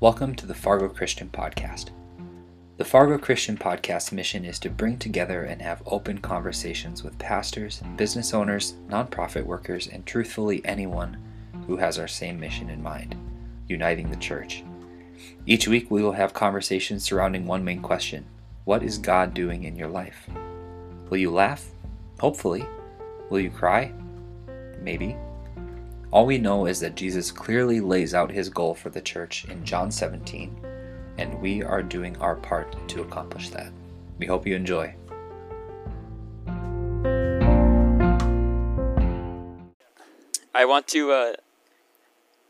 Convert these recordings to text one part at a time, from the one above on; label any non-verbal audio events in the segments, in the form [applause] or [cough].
Welcome to the Fargo Christian Podcast. The Fargo Christian Podcast mission is to bring together and have open conversations with pastors, business owners, nonprofit workers, and truthfully anyone who has our same mission in mind uniting the church. Each week, we will have conversations surrounding one main question What is God doing in your life? Will you laugh? Hopefully. Will you cry? Maybe. All we know is that Jesus clearly lays out his goal for the church in John 17, and we are doing our part to accomplish that. We hope you enjoy. I want to. Uh,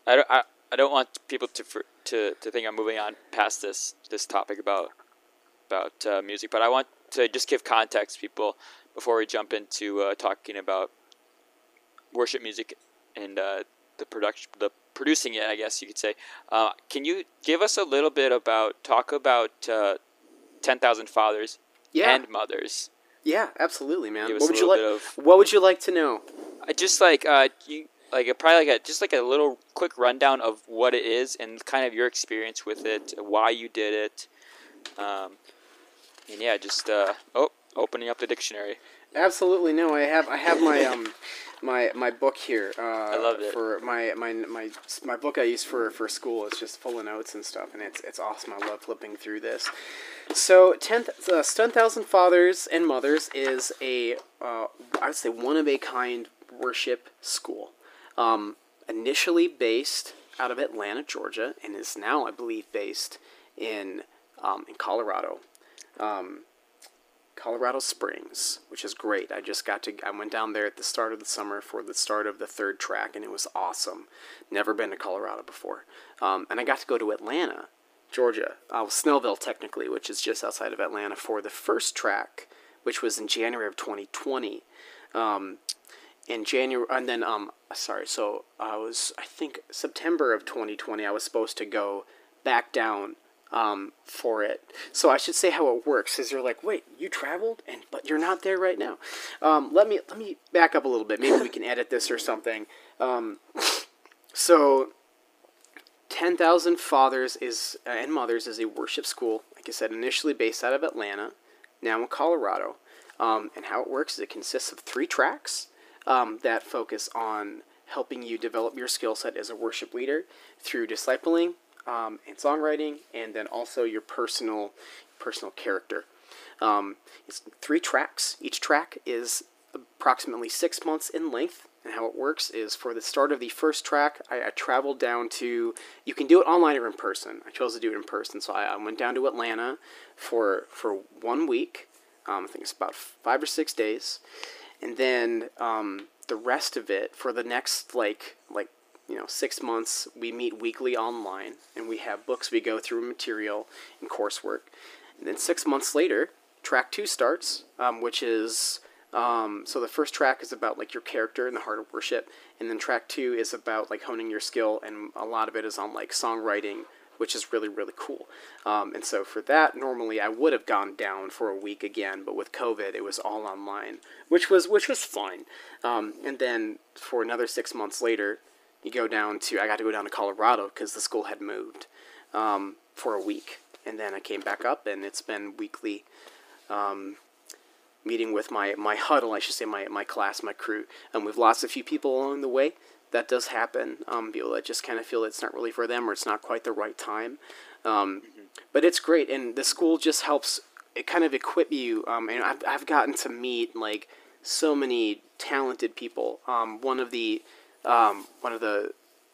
I don't. I, I don't want people to to to think I'm moving on past this this topic about about uh, music, but I want to just give context people before we jump into uh, talking about worship music and uh, the production, the producing it, I guess you could say. Uh, can you give us a little bit about talk about uh, Ten Thousand Fathers Yeah. and Mothers? Yeah, absolutely, man. What would you like? of- What would you like to know? I just like uh, you like a, probably like a just like a little quick rundown of what it is and kind of your experience with it, why you did it, um, and yeah, just uh, oh, opening up the dictionary. Absolutely no. I have I have my um my my book here. Uh, I love it. For my my my my book I use for for school. It's just full of notes and stuff, and it's it's awesome. I love flipping through this. So, ten uh, ten thousand fathers and mothers is a uh, I would say one of a kind worship school. Um, initially based out of Atlanta, Georgia, and is now, I believe, based in um, in Colorado. Um, Colorado Springs, which is great. I just got to I went down there at the start of the summer for the start of the third track, and it was awesome. Never been to Colorado before, um, and I got to go to Atlanta, Georgia, uh, Snellville technically, which is just outside of Atlanta for the first track, which was in January of 2020. Um, in January, and then um, sorry, so I was I think September of 2020. I was supposed to go back down um, for it. So I should say how it works. Is you're like, wait, you traveled, and but you're not there right now. Um, let me let me back up a little bit. Maybe we can edit this or something. Um, so. 10,000 Fathers is uh, and Mothers is a worship school, like I said, initially based out of Atlanta, now in Colorado. Um, and how it works is it consists of three tracks um, that focus on helping you develop your skill set as a worship leader through discipling um, and songwriting, and then also your personal personal character. Um, it's three tracks. Each track is approximately six months in length. And how it works is for the start of the first track, I, I traveled down to. You can do it online or in person. I chose to do it in person, so I, I went down to Atlanta for for one week. Um, I think it's about five or six days, and then um, the rest of it for the next like like know six months we meet weekly online and we have books we go through material and coursework. And then six months later track two starts um, which is um, so the first track is about like your character and the heart of worship and then track two is about like honing your skill and a lot of it is on like songwriting which is really really cool. Um, and so for that normally i would have gone down for a week again but with covid it was all online which was which was fine. Um, and then for another six months later you go down to i got to go down to colorado because the school had moved um, for a week. And then i came back up and it's been weekly um, meeting with my, my huddle i should say my, my class my crew. And we've lost a few people along the way that does happen. Um, people that just kind of feel it's not really for them or it's not quite the right time. Um, but it's great and the school just helps it kind of equip you um, and I've, I've gotten to meet like so many talented people. Um, one of the um, one of the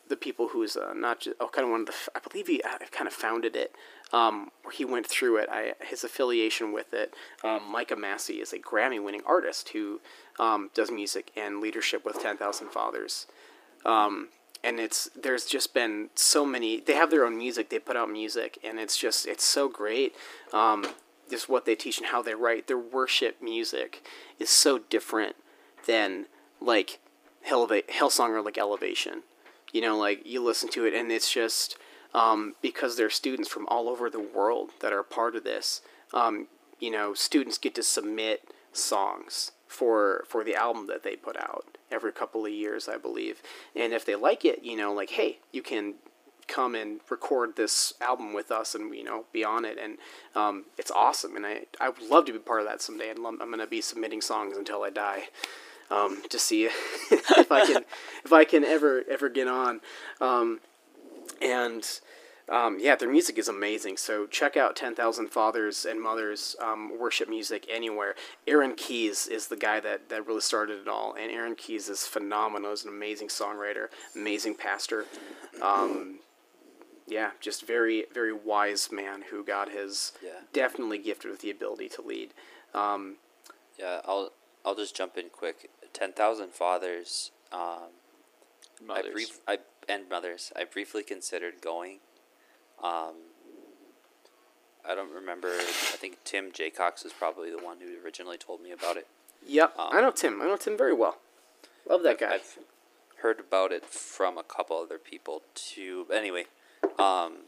the people who's uh, not just oh kind of one of the I believe he I kind of founded it um, he went through it. I, his affiliation with it um, Micah Massey is a Grammy winning artist who um, does music and leadership with 10,000 Fathers. Um, and it's there's just been so many they have their own music they put out music and it's just it's so great. Um, just what they teach and how they write their worship music is so different than like Helleva- Hillsong or like Elevation. You know like you listen to it and it's just um, because there are students from all over the world that are part of this um, you know students get to submit songs for for the album that they put out every couple of years, I believe. And if they like it, you know, like hey, you can come and record this album with us and you know be on it. And um, it's awesome. And I I would love to be part of that someday. And I'm gonna be submitting songs until I die um, to see [laughs] if I can if I can ever ever get on um, and um, yeah, their music is amazing. So check out Ten Thousand Fathers and Mothers um, worship music anywhere. Aaron Keyes is the guy that, that really started it all, and Aaron Keyes is phenomenal. He's an amazing songwriter, amazing pastor. Um, yeah, just very very wise man who God has Yeah. definitely gifted with the ability to lead. Um, Yeah, I'll I'll just jump in quick. Ten thousand fathers. Um, I brief I and mothers. I briefly considered going. Um, I don't remember. I think Tim Jaycox is probably the one who originally told me about it. yep, Um, I know Tim. I know Tim very well. Love that guy. I've heard about it from a couple other people too. Anyway, um,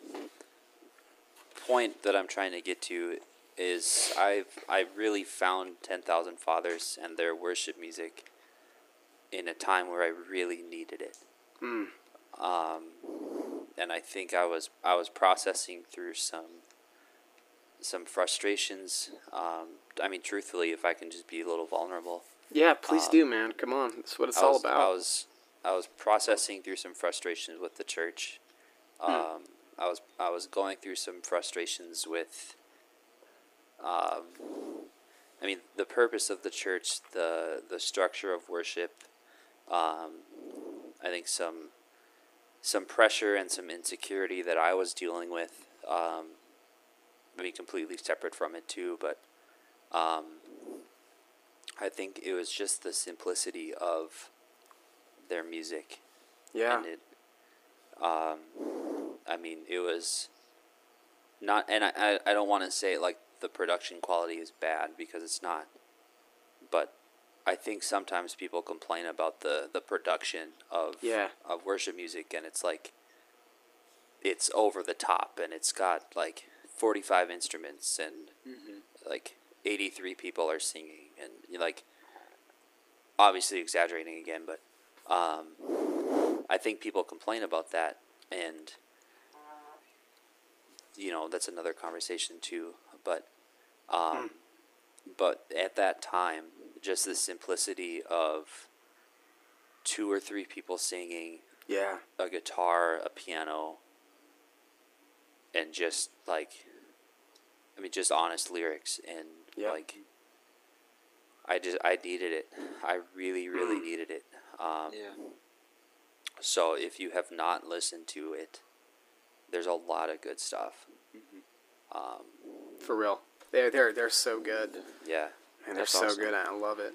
point that I'm trying to get to is I've I really found Ten Thousand Fathers and their worship music in a time where I really needed it. Mm. Um, and I think I was I was processing through some some frustrations. Um, I mean, truthfully, if I can just be a little vulnerable. Yeah, please um, do, man. Come on, that's what it's all about. I was I was processing through some frustrations with the church. Um, I was I was going through some frustrations with. Um, I mean, the purpose of the church, the the structure of worship. Um, I think some some pressure and some insecurity that I was dealing with. Um, I mean, completely separate from it too, but um, I think it was just the simplicity of their music. yeah. And it, um, I mean, it was not, and I, I, I don't want to say like the production quality is bad because it's not. But I think sometimes people complain about the, the production of Yeah. of worship music, and it's like it's over the top, and it's got like forty five instruments, and like eighty three people are singing, and you're like obviously exaggerating again, but um, I think people complain about that, and you know that's another conversation too. But um, but at that time, just the simplicity of two or three people singing, yeah. a guitar, a piano, and just like, I mean, just honest lyrics and Yep. like. I just I needed it. I really really needed it. Um, Yeah. so if you have not listened to it, there's a lot of good stuff. Um, For real. They're they're they're so good. yeah, And they're That's so awesome. good. I love it.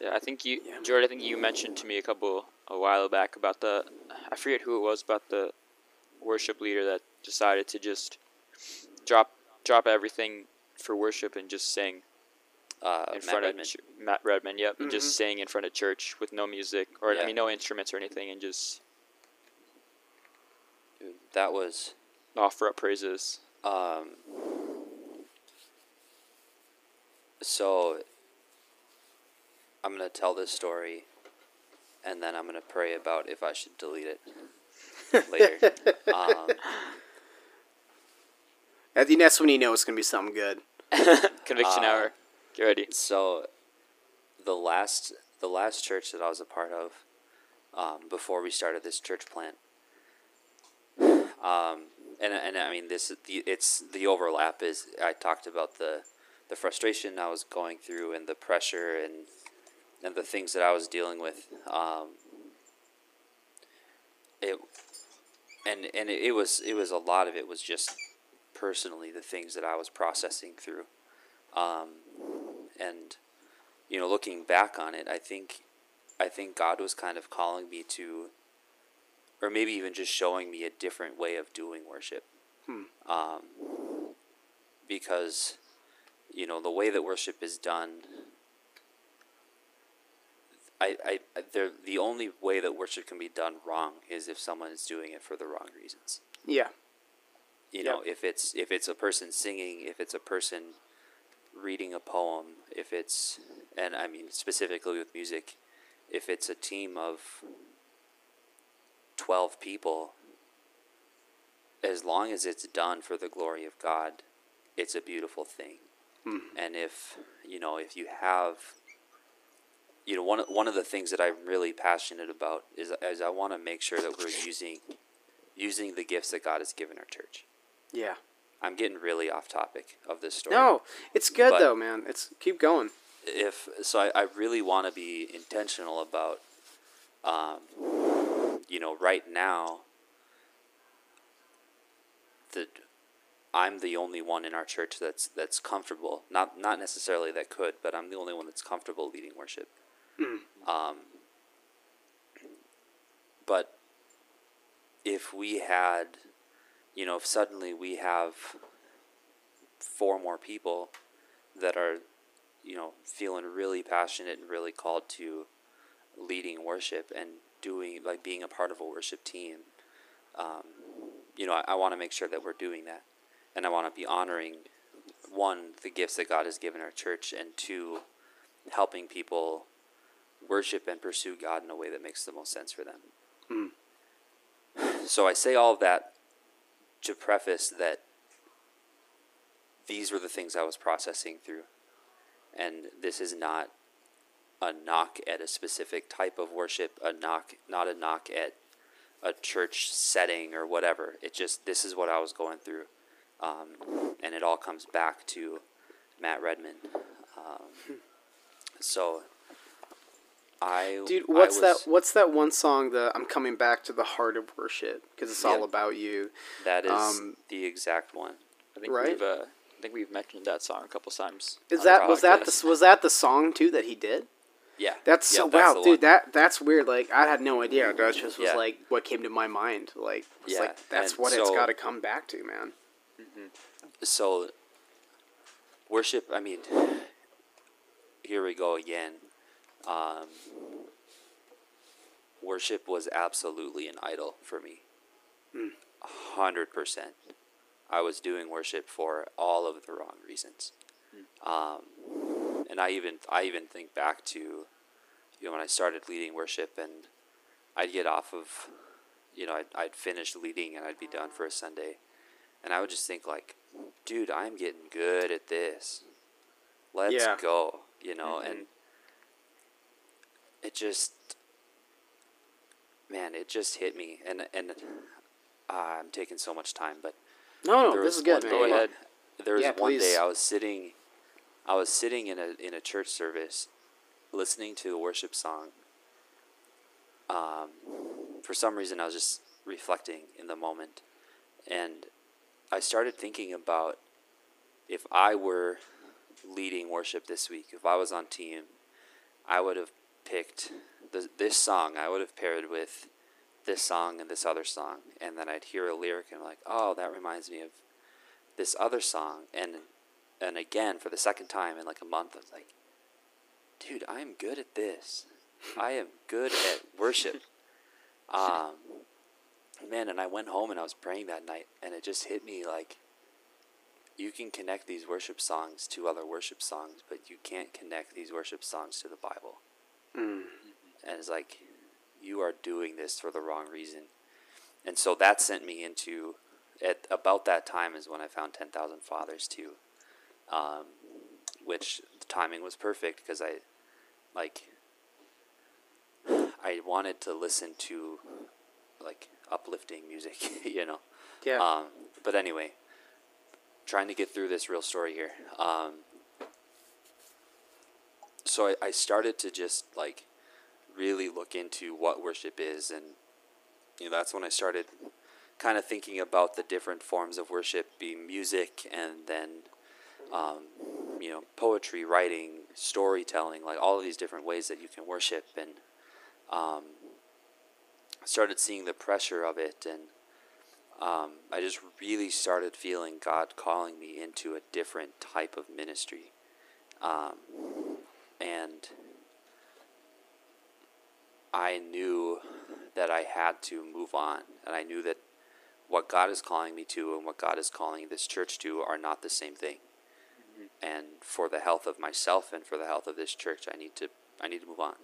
Yeah, I think you, Yeah. George. I think you mentioned to me a couple a while back about the, I forget who it was, about the worship leader that decided to just drop drop everything for worship and just sing uh, in Matt front Redman. of ch- Matt Redman. Yep, and Mhm. just sing in front of church with no music or I mean no instruments or anything, and just Dude, that was offer up praises. um, so. I'm gonna tell this story, and then I'm gonna pray about if I should delete it [laughs] later. um, I think that's when you know it's gonna be something good. [laughs] Conviction Uh, hour. Get ready. so the last the last church that I was a part of um, before we started this church plant um, and and I mean this the it's the overlap is I talked about the the frustration I was going through and the pressure and and the things that I was dealing with um, it and and it, it was it was a lot of it was just personally the things that I was processing through. Um, and you know looking back on it i think i think god was kind of calling me to or maybe even just showing me a different way of doing worship. Um, because you know the way that worship is done I, I, the only way that worship can be done wrong is if someone is doing it for the wrong reasons Yeah. you know if it's if it's a person singing if it's a person reading a poem if it's and i mean specifically with music if it's a team of 12 people as long as it's done for the glory of God, it's a beautiful thing. Mhm. And if you know, if you have, you know, one of- one of the things that I'm really passionate about is is I want to make sure that we're using using the gifts that God has given our church. Yeah. I'm getting really off topic of this story. No, it's good But- though, man. It's keep going. if so I, I really want to be intentional about um, you know right now the I'm the only one in our church that's that's comfortable not not necessarily that could but I'm the only one that's comfortable leading worship um, but if we had you know if suddenly we have four more people that are you know, feeling really passionate and really called to leading worship and doing like being a part of a worship team. Um, you know, I, I want to make sure that we're doing that, and I want to be honoring one the gifts that God has given our church, and two, helping people worship and pursue God in a way that makes the most sense for them. So I say all of that to preface that these were the things I was processing through. And this is not a knock at a specific type of worship a knock not a knock at a church setting or whatever. It just this is what i was going through. Um, and it all comes back to matt redman um, so i Dude, I what's that? What's that one song? The I'm coming back to the heart of worship because it's all about you. that is um, the exact one I think Right? we've uh, I think we've mentioned that song a couple times. Is that was that the was that the song too that he did? yeah That's yeah, so that's wow, dude. one. That that's weird. Like I had no idea. That just was Yeah. like what came to my mind. Like it's Yeah, like that's and what it's got to come back to, man. so worship i mean [sighs] here we go again um, worship was absolutely an idol for me. A 100% i was doing worship for all of the wrong reasons. Um, and i even i even think back to you know when i started leading worship and i'd get off of you know i'd, I'd finish leading and i'd be done for a sunday. And I would just think like, dude, I'm getting good at this. Let's Yeah. go, you know, and it just, man, it just hit me, and and uh, I'm taking so much time, but No, no, this is good. Go ahead. There was Yeah, one please. day I was sitting, I was sitting in a in a church service, listening to the worship song. Um, for some reason, I was just reflecting in the moment, and I started thinking about if I were leading worship this week, if I was on team, I would have picked the, this song. I would have paired with this song and this other song, and then I'd hear a lyric and I'm like, oh, that reminds me of this other song, and and again for the second time in like a month, I was like, dude, I am good at this. I am good at worship. [laughs] Um, man, and I went home and I was praying that night, and it just hit me like, you can connect these worship songs to other worship songs, but you can't connect these worship songs to the Bible. Mm. And it's like, you are doing this for the wrong reason. And so that sent me into, at about that time is when I found 10,000 Fathers too, um, which the timing was perfect because I, like, I wanted to listen to, like, uplifting music, [laughs] you know. Yeah. Um, but anyway, trying to get through this real story here. Um, so I, I started to just like really look into what worship is, and you know that's when I started kind of thinking about the different forms of worship, being music, and then um, you know poetry, writing, storytelling, like all of these different ways that you can worship, and um, started seeing the pressure of it, and um, I just really started feeling God calling me into a different type of ministry. Um, and I knew that I had to move on. And I knew that what God is calling me to and what God is calling this church to are not the same thing. And for the health of myself and for the health of this church, I need to I need to move on.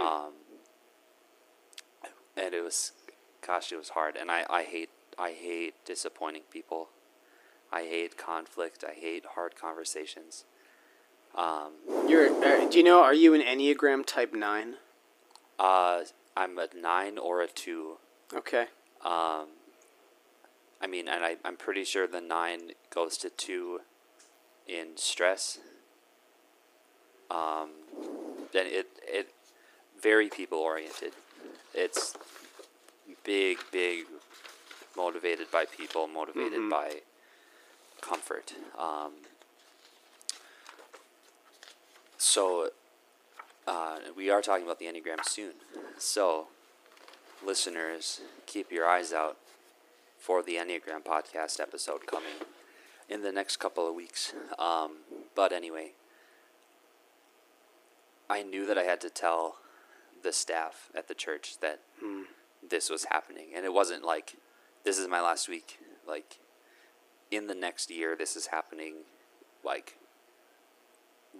Um, and it was, gosh, it was hard. And I, I hate I hate disappointing people. I hate conflict. I hate hard conversations. Um, You're. Uh, do you know? Are you an Enneagram Type Nine? uh, I'm a nine or a two. Okay. Um, I mean, and I, I'm pretty sure the nine goes to two in stress. Um, then it it very people oriented. It's big, big, motivated by people, motivated Mhm. by comfort. Um, so, uh, we are talking about the Enneagram soon. So, listeners, keep your eyes out for the Enneagram podcast episode coming in the next couple of weeks. Um, but anyway, I knew that I had to tell the staff at the church that Hmm. this was happening. And it wasn't like, this is my last week. Like, in the next year, this is happening. Like,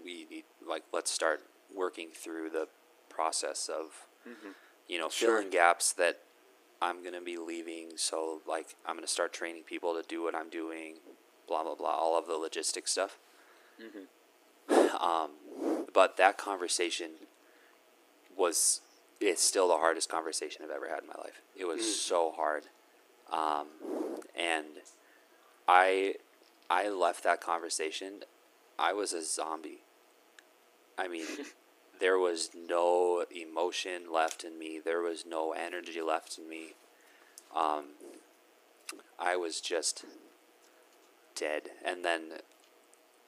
we need, like, let's start working through the process of, you know, Sure. filling gaps that I'm going to be leaving. So, like, I'm going to start training people to do what I'm doing, blah, blah, blah, all of the logistic stuff. [sighs] Um, but that conversation was, it's still the hardest conversation I've ever had in my life. It was so hard. Um, and I, I left that conversation. I was a zombie. I mean, [laughs] there was no emotion left in me. There was no energy left in me. Um, I was just dead. And then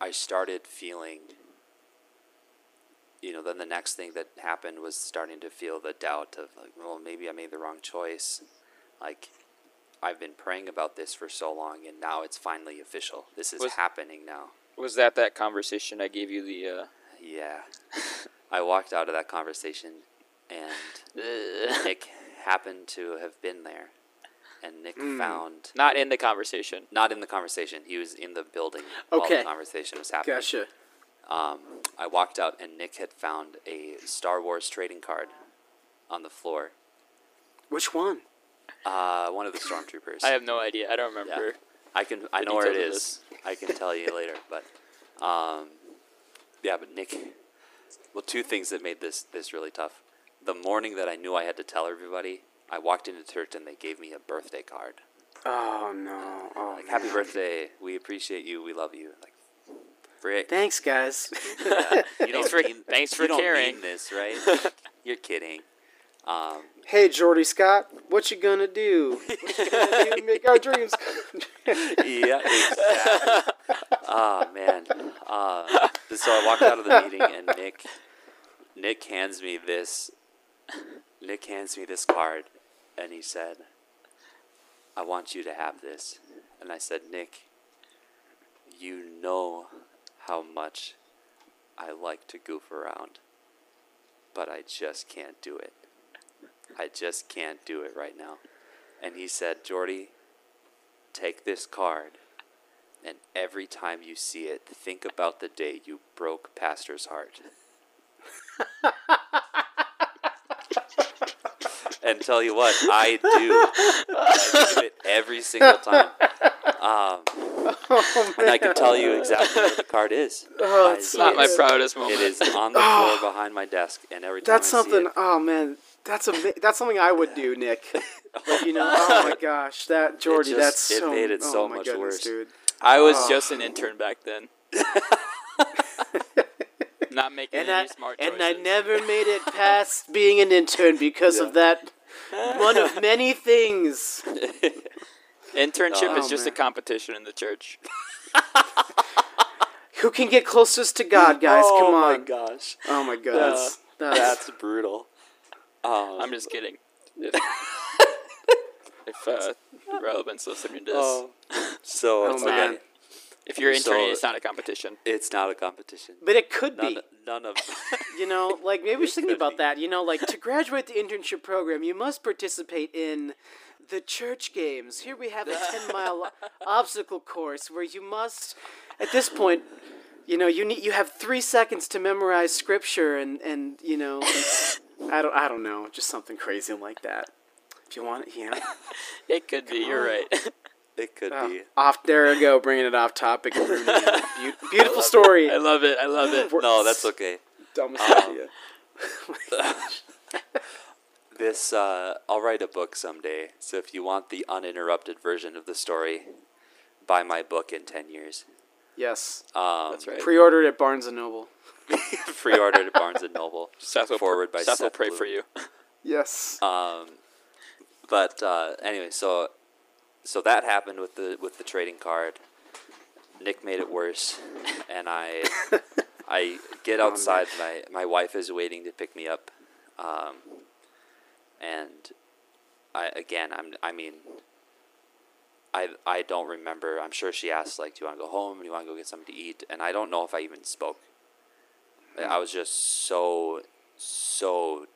I started feeling, you know, then the next thing that happened was starting to feel the doubt of, like, well, maybe I made the wrong choice. Like, I've been praying about this for so long, and now it's finally official. This is Was- happening now. Was that that conversation I gave you the? Uh, Yeah. I walked out of that conversation, and Nik happened to have been there. And Nik Hmm. found, not in the conversation. not in the conversation, he was in the building while the conversation was happening. Gotcha. Um, I walked out, and Nik had found a Star Wars trading card on the floor. Which one? Uh, one of the stormtroopers. I have no idea. I don't remember. I can. I know where it details of is. I can tell you later. [laughs] But, um, yeah. But Nik. Well, two things that made this this really tough. The morning that I knew I had to tell everybody, I walked into church and they gave me a birthday card. Oh no. Oh Like, happy birthday. We appreciate you. We love you. Like, frick. Thanks, guys. [laughs] Yeah, you don't for- mean, thanks you for don't mean this, right? [laughs] You're kidding. Um, hey, Jorde Scott, what you gonna do? What you gonna do to [laughs] make our dreams come true? yeah, exactly. oh man. Uh, so I walked out of the meeting and Nik, Nik hands me this. Nik hands me this card, and he said, "I want you to have this." And I said, "Nik, you know how much I like to goof around, but I just can't do it. I just can't do it right now." And he said, "Jorde." take this card and every time you see it think about the day you broke pastor's heart [laughs] and tell you what i do i do it every single time um, Oh, and i can tell you exactly where the card is Oh, I- it's Not my Yes. proudest moment. it is on the floor behind my desk and every time That's I something. it, Oh man, that's a that's something I would do, Nik. Like, [laughs] you know, [laughs] oh my gosh, that Jorde, just- that's it so. made it oh so my much goodness, worse. dude. I was Oh. just an intern back then. [laughs] Not making And any I smart and. I never made it past being an intern because of that. One of many things. Internship Oh, is just a competition in the church. Who can get closest to God, guys? Oh Come on. Oh my gosh Oh my goodness. That's, that's brutal um, I'm just kidding. If, [laughs] if uh, relevance listening to this, Oh, so Oh, it's man. okay. if you're interning, so- it's not a competition. It's not a competition. but it could None, be. none of. [laughs] You know, like maybe we should think about be. that. You know, like to [laughs] graduate the internship program, you must participate in the church games. Here we have a 10 mile obstacle course where you must, at this point, you know, you need you have three seconds to memorize scripture and and you know, I don't I don't know, just something crazy like that. If you want it, yeah. [laughs] It could be. You're right. [laughs] It could Oh, be. off there we go, bringing it off topic. [laughs] and ruining it. Beau- beautiful story. I love it. I love it. No, that's okay. Dumbest Um, idea. This, uh, I'll write a book someday. So if you want the uninterrupted version of the story, buy my book in 10 years. Yes. Um, That's right. Pre-ordered at Barnes and Noble. [laughs] Pre-ordered at Barnes & Noble. [laughs] Seth will, Forward by Seth will pray Bloom. for you. Yes. Um, but uh, anyway, so so that happened with the with the trading card. Nik made it worse, [laughs] and I I get Oh, outside. my my wife is waiting to pick me up, um, and I again I'm I mean. I, I don't remember. I'm sure she asked like, "Do you want to go home? Do you want to go get something to eat?" And I don't know if I even spoke. I was just so so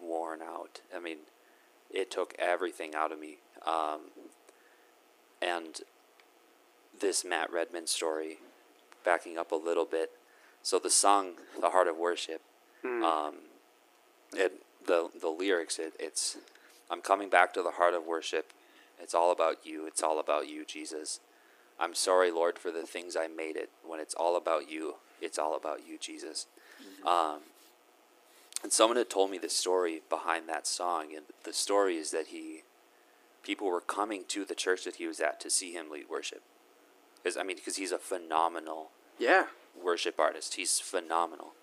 worn out. I mean, it took everything out of me. Um, and this Matt Redman story, backing up a little bit. So the song, "The Heart of Worship," um, it the the lyrics, it, it's, "I'm coming back to the heart of worship. It's all about you. It's all about you, Jesus. I'm sorry, Lord, for the things I made it. When it's all about you, it's all about you, Jesus." Um, and someone had told me the story behind that song, and the story is that he, people were coming to the church that he was at to see him lead worship. Because I mean, because he's a phenomenal Yeah. worship artist. He's phenomenal.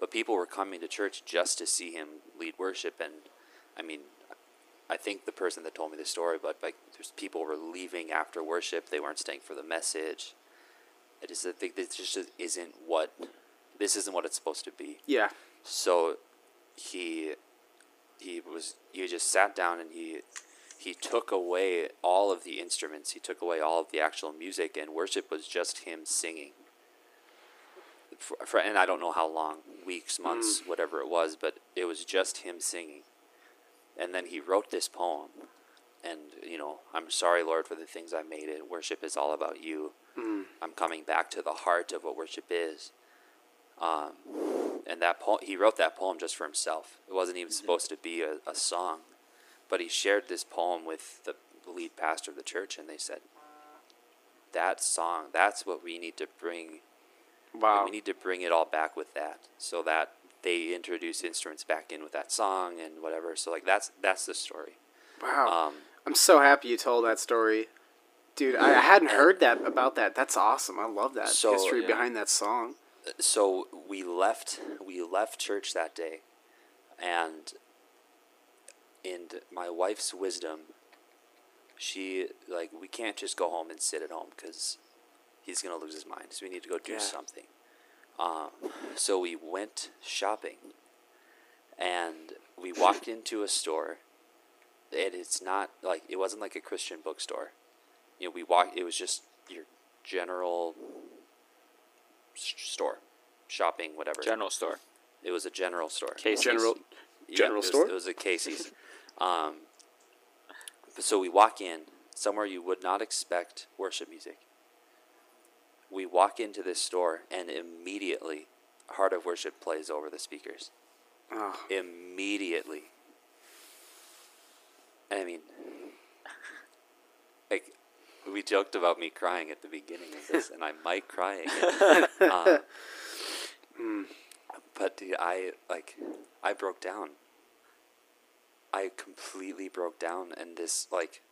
But people were coming to church just to see him lead worship, and I mean, I think the person that told me the story, but like, there's people were leaving after worship. They weren't staying for the message. I just I think this just isn't what this isn't what it's supposed to be. Yeah. So he he was he just sat down and he he took away all of the instruments. He took away all of the actual music, and worship was just him singing. For, for, and I don't know how long, weeks, mm. months, whatever it was, but it was just him singing. And then he wrote this poem, and you know, I'm sorry, Lord, for the things I made it. Worship is all about you. I'm coming back to the heart of what worship is. Um, and that poem, he wrote that poem just for himself. It wasn't even supposed to be a, a song, but he shared this poem with the lead pastor of the church, and they said, "That song, that's what we need to bring. Wow. We need to bring it all back with that, so that they introduce instruments back in with that song and whatever. So like that's that's the story. Wow. Um, I'm so happy you told that story. Dude, I, hadn't heard that about that. That's awesome. I love that So, history yeah. behind that song. so we left we left church that day and in my wife's wisdom she like we can't just go home and sit at home because he's gonna lose his mind so we need to go do Yeah. something um, so we went shopping and we walked into a store and it's not like it wasn't like a christian bookstore you know we walked it was just your general store, shopping, whatever. General store. It was a general store. Casey's. General. Yeah, general it was, store? It was a Casey's. [laughs] um, so we walk in somewhere you would not expect worship music. We walk into this store and immediately, Heart of Worship plays over the speakers. Oh, Immediately. I mean, we joked about me crying at the beginning of this, and I might cry again. Uh, [laughs] but dude, I like, I broke down. I completely broke down, and this like,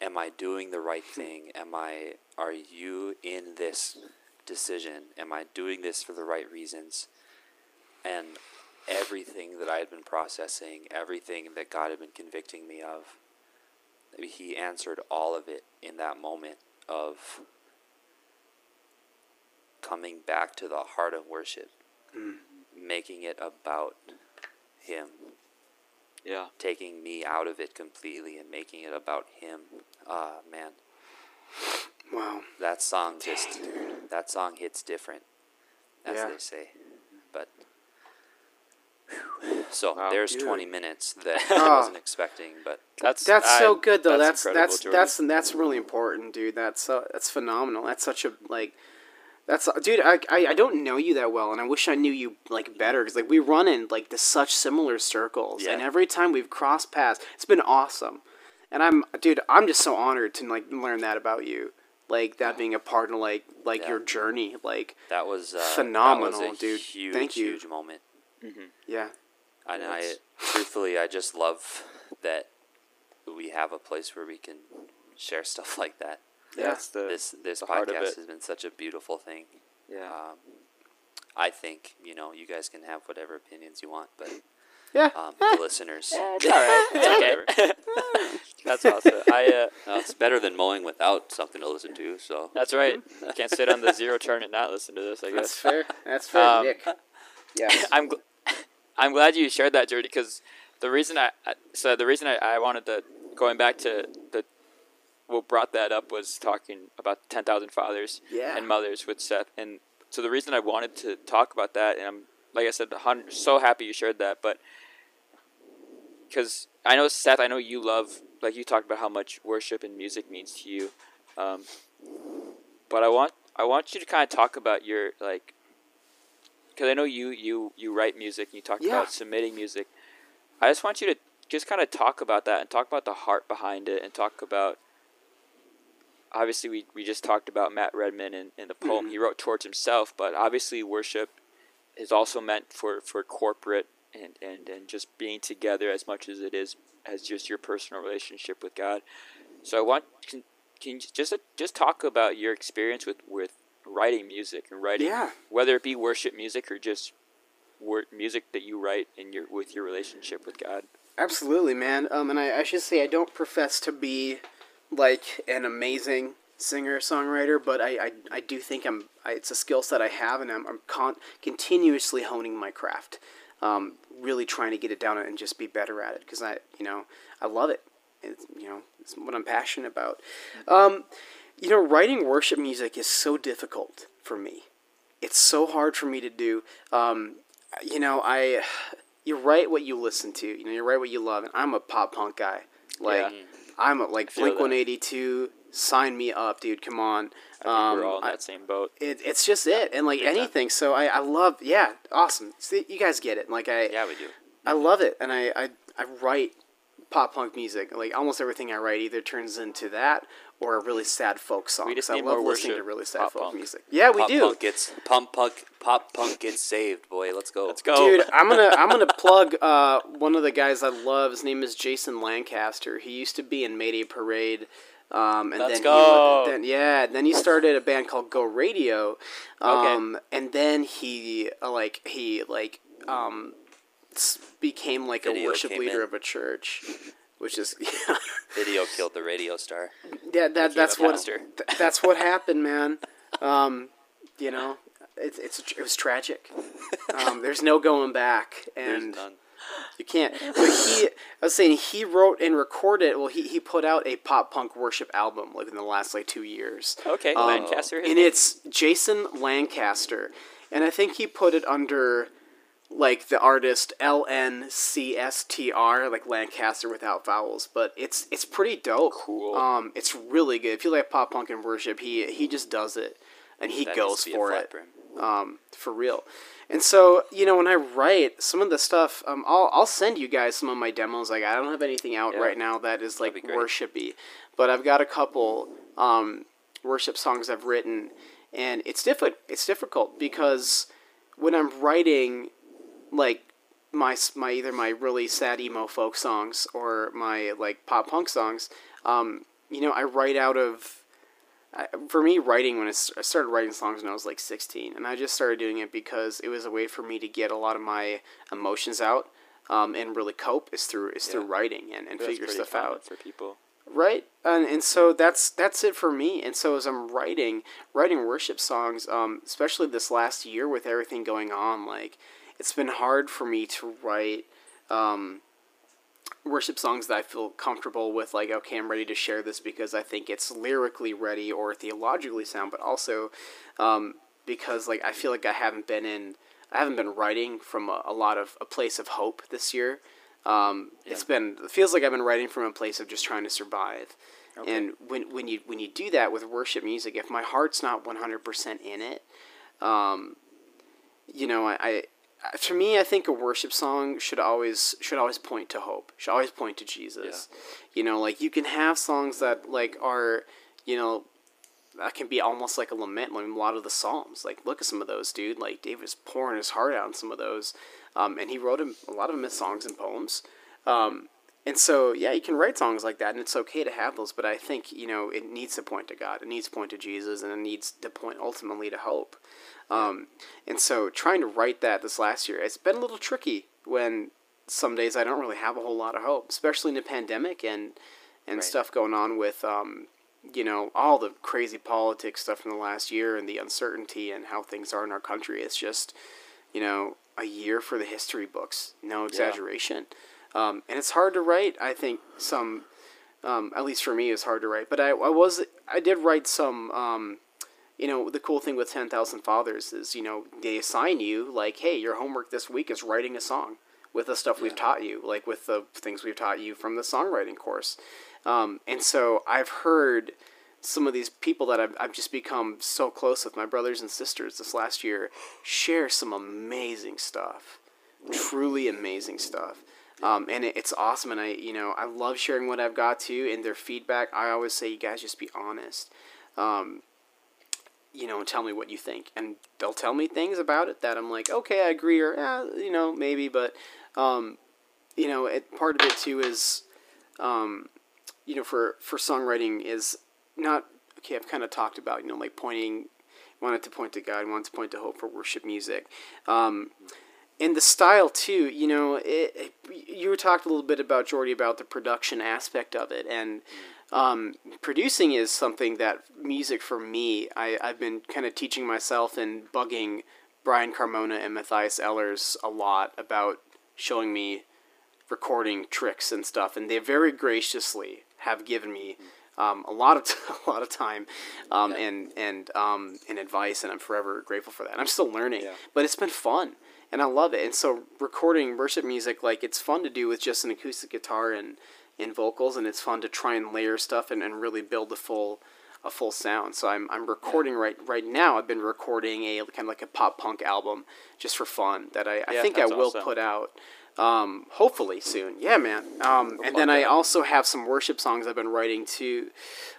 am I doing the right thing? Am I? Are you in this decision? Am I doing this for the right reasons? And everything that I had been processing, everything that God had been convicting me of, He answered all of it in that moment of coming back to the heart of worship, making it about Him, Yeah. taking me out of it completely and making it about Him. Ah, man, wow. that song just that song hits different, as Yeah. they say. But. So Wow. there's Dude. 20 minutes that Ah. [laughs] I wasn't expecting, but That's That's so good though. That's that's Jordan. that's that's really important, dude. That's uh, that's phenomenal. That's such a like That's dude. I, I I don't know you that well, and I wish I knew you like better because like we run in like the such similar circles, and every time we've crossed paths, it's been awesome. And I'm dude. I'm just so honored to like learn that about you, like that being a part of like like Yeah. your journey. Like That was uh, Phenomenal, that was a dude. Huge, Thank you. huge moment. Yeah, And I, truthfully, I just love that we have a place where we can share stuff like that. Yeah. That's the this this the podcast has been such a beautiful thing. yeah. Um, I think you know you guys can have whatever opinions you want, but yeah. um, the listeners, [laughs] It's [laughs] all right. It's okay. [laughs] That's awesome. I uh, no, it's better than mowing without something to listen to. So that's right. Can't sit on the zero turn and not listen to this. I guess That's fair. That's fair, Um, Nik. Yeah. I'm gl- I'm glad you shared that, Jorde, because the reason I so the reason I, I wanted to going back to the what brought that up was talking about ten thousand fathers Yeah. and mothers with Seth, and so the reason I wanted to talk about that, and I'm like I said, so happy you shared that, but because I know Seth, I know you love like you talked about how much worship and music means to you, um, but I want I want you to kind of talk about your like because I know you you you write music and you talk Yeah. about submitting music. I just want you to just kind of talk about that and talk about the heart behind it and talk about. Obviously, we, we just talked about Matt Redman and, and the poem mm-hmm. he wrote towards himself, but obviously, worship is also meant for, for corporate and, and, and just being together as much as it is as just your personal relationship with God. So I want can, can you just just talk about your experience with, with writing music and writing Yeah. whether it be worship music or just wor- music that you write in your with your relationship with God. Absolutely, man. Um, and I, I should say I don't profess to be like an amazing singer songwriter, but I, I, I do think I'm. I, it's a skill set I have, and I'm, I'm con- continuously honing my craft. Um, really trying to get it down and just be better at it because I, you know, I love it. It's, you know, it's what I'm passionate about. Um, you know, writing worship music is so difficult for me. It's so hard for me to do. Um, you know, I you write what you listen to. You know, you write what you love, and I'm a pop punk guy. Like Yeah. I'm a like Blink. One Eighty Two. Sign me up, dude. Come on. I think Um, we're all in I- that same boat. it, it's just it, and like anything. So I, I love, yeah, awesome. See, you guys get it. Like I, yeah, we do. I love it, and I, I, I write pop punk music. Like almost everything I write either turns into that or a really sad folk song. We just I need love more listening to really sad pop folk punk. music. Yeah, we pop do. Punk gets pump punk pop punk gets saved, boy. Let's go. Let's go. Dude, I'm gonna I'm gonna [laughs] plug uh, one of the guys I love. His name is Jason Lancaster. He used to be in Mayday Parade. Um, and Let's then go. He, then, yeah, then he started a band called Go Radio. Um, and then he uh, like he like um, became like a worship leader in. of a church, which is [laughs] yeah, Video killed the radio star. yeah that that's what th- that's what happened, man. Um, you know, it's it's it was tragic. Um, there's no going back, and you can't. But he, I was saying, he wrote and recorded. Well, he, he put out a pop punk worship album like in the last like two years. okay, Um, Lancaster. and it's Jason Lancaster, and I think he put it under like the artist L N C S T R, like Lancaster without vowels. But it's it's pretty dope. Cool. Um, it's really good. If you like pop punk and worship, he he just does it, and he That goes to be a for it um, for real. And so, you know, when I write some of the stuff, um, I'll I'll send you guys some of my demos. Like I don't have anything out Yeah. right now that is like That'd be great. worshipy, but I've got a couple um, worship songs I've written, and it's difficult. It's difficult because when I'm writing, like my my either my really sad emo folk songs or my like pop punk songs, um, you know, I write out of I, for me, writing when I started writing songs when I was like 16, and I just started doing it because it was a way for me to get a lot of my emotions out um, and really cope is through is through writing and, and figure stuff out. for people. right? And, and so that's that's it for me and so as i'm writing writing worship songs um, especially this last year with everything going on like it's been hard for me to write um, worship songs that i feel comfortable with like okay i'm ready to share this because i think it's lyrically ready or theologically sound but also um, because like i feel like i haven't been in i haven't been writing from a, a lot of a place of hope this year. Um, It's been it feels like I've been writing from a place of just trying to survive, Okay. And when when you when you do that with worship music, if my heart's not one hundred percent in it, um, you know, I, I for me, I think a worship song should always should always point to hope. Should always point to Jesus. You know, like you can have songs that like are, you know, that can be almost like a lament. Like a lot of the Psalms, like look at some of those, dude. Like David's pouring his heart out in some of those, um, and he wrote a lot of them as songs and poems. Um, and so, yeah, you can write songs like that, and it's okay to have those. But I think you know it needs to point to God, it needs to point to Jesus, and it needs to point ultimately to hope. Um, and so, trying to write that this last year, it's been a little tricky. When some days I don't really have a whole lot of hope, especially in the pandemic and and Right. stuff going on with um, you know all the crazy politics stuff in the last year and the uncertainty and how things are in our country. It's just you know a year for the history books, no exaggeration. Um, and it's hard to write. I think some, um, at least for me, it's hard to write. But I, I was I did write some. You know the cool thing with Ten Thousand Fathers is you know they assign you like hey your homework this week is writing a song with the stuff we've taught you like with the things we've taught you from the songwriting course. Um, and so I've heard some of these people that I've, I've just become so close with, my brothers and sisters this last year, share some amazing stuff. Truly amazing stuff. Um, and it, it's awesome. And I, you know, I love sharing what I've got to and their feedback. I always say, you guys just be honest. Um, you know, and tell me what you think. And they'll tell me things about it that I'm like, okay, I agree, or, eh, you know, maybe. But, um, you know, it, part of it too is, um, you know, for for songwriting is not okay. I've kind of talked about you know like pointing, wanted to point to God, wanted to point to hope for worship music, um, and the style too. You know, it, it, you talked a little bit about Jorde about the production aspect of it, and um, producing is something that music for me. I I've been kind of teaching myself and bugging Brian Carmona and Matthias Ellers a lot about showing me recording tricks and stuff, and they very graciously have given me um, a lot of t- [laughs] a lot of time um, and and um, and advice, and I'm forever grateful for that. I'm still learning, Yeah. but it's been fun, and I love it. And so recording worship music, like it's fun to do with just an acoustic guitar and and vocals, and it's fun to try and layer stuff and, and really build a full a full sound. So I'm, I'm recording right right now. I've been recording a kind of like a pop punk album just for fun that I, I Yeah, think I will awesome. put out um, hopefully soon. Yeah, man. Um, and then I also have some worship songs I've been writing too.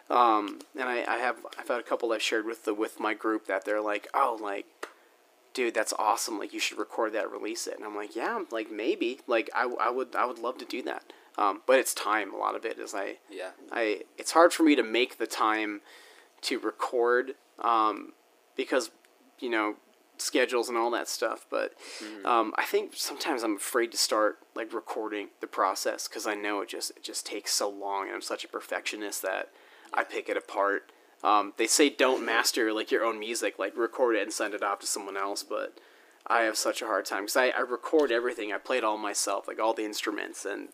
Um, and I, I have I've had a couple I've shared with the with my group that they're like, oh, like, dude, that's awesome. Like, you should record that, release it. And I'm like, yeah, like maybe. Like, I, I would I would love to do that. Um, but it's time. A lot of it is I Yeah. I it's hard for me to make the time to record um, because you know schedules and all that stuff. But um, I think sometimes I'm afraid to start like recording the process because I know it just it just takes so long, and I'm such a perfectionist that I pick it apart. Um, they say don't master like your own music, like record it and send it off to someone else, but I have such a hard time because I, I record everything. I play it all myself, like all the instruments and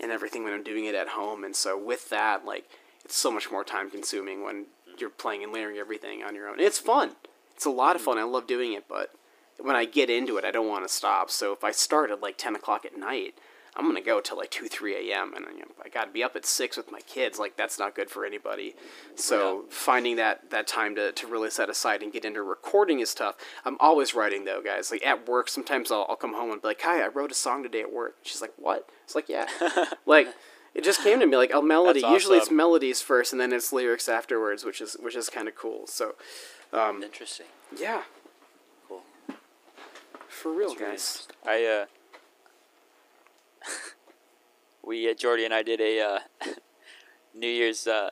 and everything when I'm doing it at home. And so with that, like it's so much more time consuming when you're playing and layering everything on your own. It's fun. It's a lot of fun. I love doing it, but when I get into it, I don't want to stop. So if I start at like ten o'clock at night, I'm gonna go till like two, three a.m. and you know, I gotta be up at six with my kids. Like that's not good for anybody. So finding that that time to, to really set aside and get into recording is tough. I'm always writing though, guys. Like at work, sometimes I'll, I'll come home and be like, "Hi, I wrote a song today at work." She's like, "What?" It's like, "Yeah." [laughs] like it just came to me like a melody. Usually it's melodies first, and then it's lyrics afterwards, which is which is kind of cool. So um, Interesting. yeah, Cool. for real, That's really guys. I uh, [laughs] we uh, Jorde and I did a uh, [laughs] New Year's. Uh,